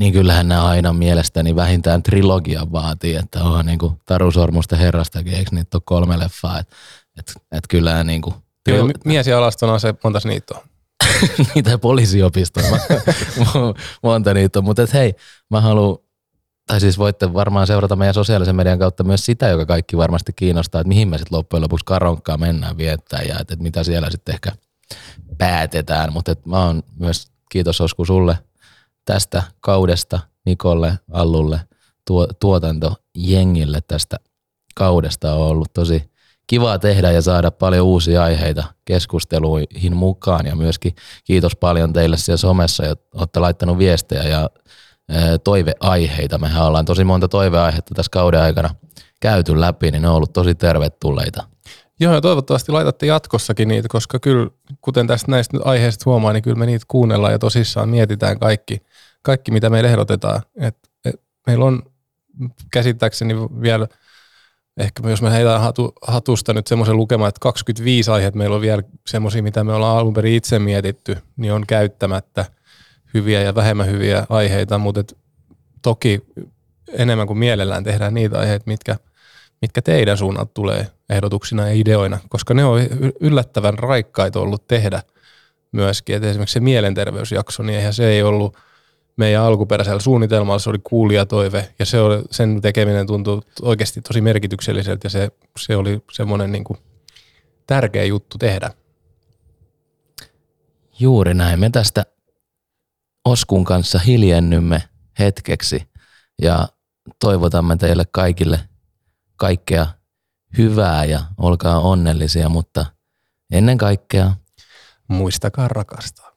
Niin kyllähän nämä aina mielestäni vähintään trilogia vaatii, että on niin kuin Taru Sormusten herrastakin, eikö niitä ole kolme leffaa, että et, et kyllähän niin kuin... Kyllä, mies ja alastona se montas niitä on. <laughs> niitä poliisiopistoja, <laughs> monta niitä on, mutta hei, mä haluan tai siis voitte varmaan seurata meidän sosiaalisen median kautta myös sitä, joka kaikki varmasti kiinnostaa, että mihin me sitten loppujen lopuksi karonkkaa mennään viettää ja että, että mitä siellä sitten ehkä päätetään. Mutta mä oon myös, kiitos Osku sulle tästä kaudesta, Nikolle, Allulle, tuo, tuotantojengille tästä kaudesta on ollut tosi kivaa tehdä ja saada paljon uusia aiheita keskusteluihin mukaan ja myöskin kiitos paljon teille siellä somessa, että olette laittanut viestejä ja toiveaiheita. Mehän ollaan tosi monta toiveaihetta tässä kauden aikana käyty läpi, niin ne on ollut tosi tervetulleita. Joo, ja toivottavasti laitatte jatkossakin niitä, koska kyllä, kuten tästä näistä aiheista huomaa, niin kyllä me niitä kuunnellaan ja tosissaan mietitään kaikki, kaikki mitä meille ehdotetaan. Et, et, meillä on käsittääkseni vielä, ehkä jos me heitään hatu, hatusta nyt semmoisen lukemaan, että 25 aiheet meillä on vielä semmoisia, mitä me ollaan alun perin itse mietitty, niin on käyttämättä – hyviä ja vähemmän hyviä aiheita, mutta toki enemmän kuin mielellään tehdään niitä aiheita, mitkä, mitkä teidän suunnalta tulee ehdotuksina ja ideoina, koska ne on yllättävän raikkaita ollut tehdä myöskin. Et esimerkiksi se mielenterveysjakso, niin eihän se ei ollut meidän alkuperäisellä suunnitelmalla, se oli kuulijatoive ja se oli, sen tekeminen tuntui oikeasti tosi merkitykselliseltä ja se, se oli semmoinen niin tärkeä juttu tehdä. Juuri näin. Me tästä Oskun kanssa hiljennymme hetkeksi ja toivotamme teille kaikille kaikkea hyvää ja olkaa onnellisia, mutta ennen kaikkea muistakaa rakastaa.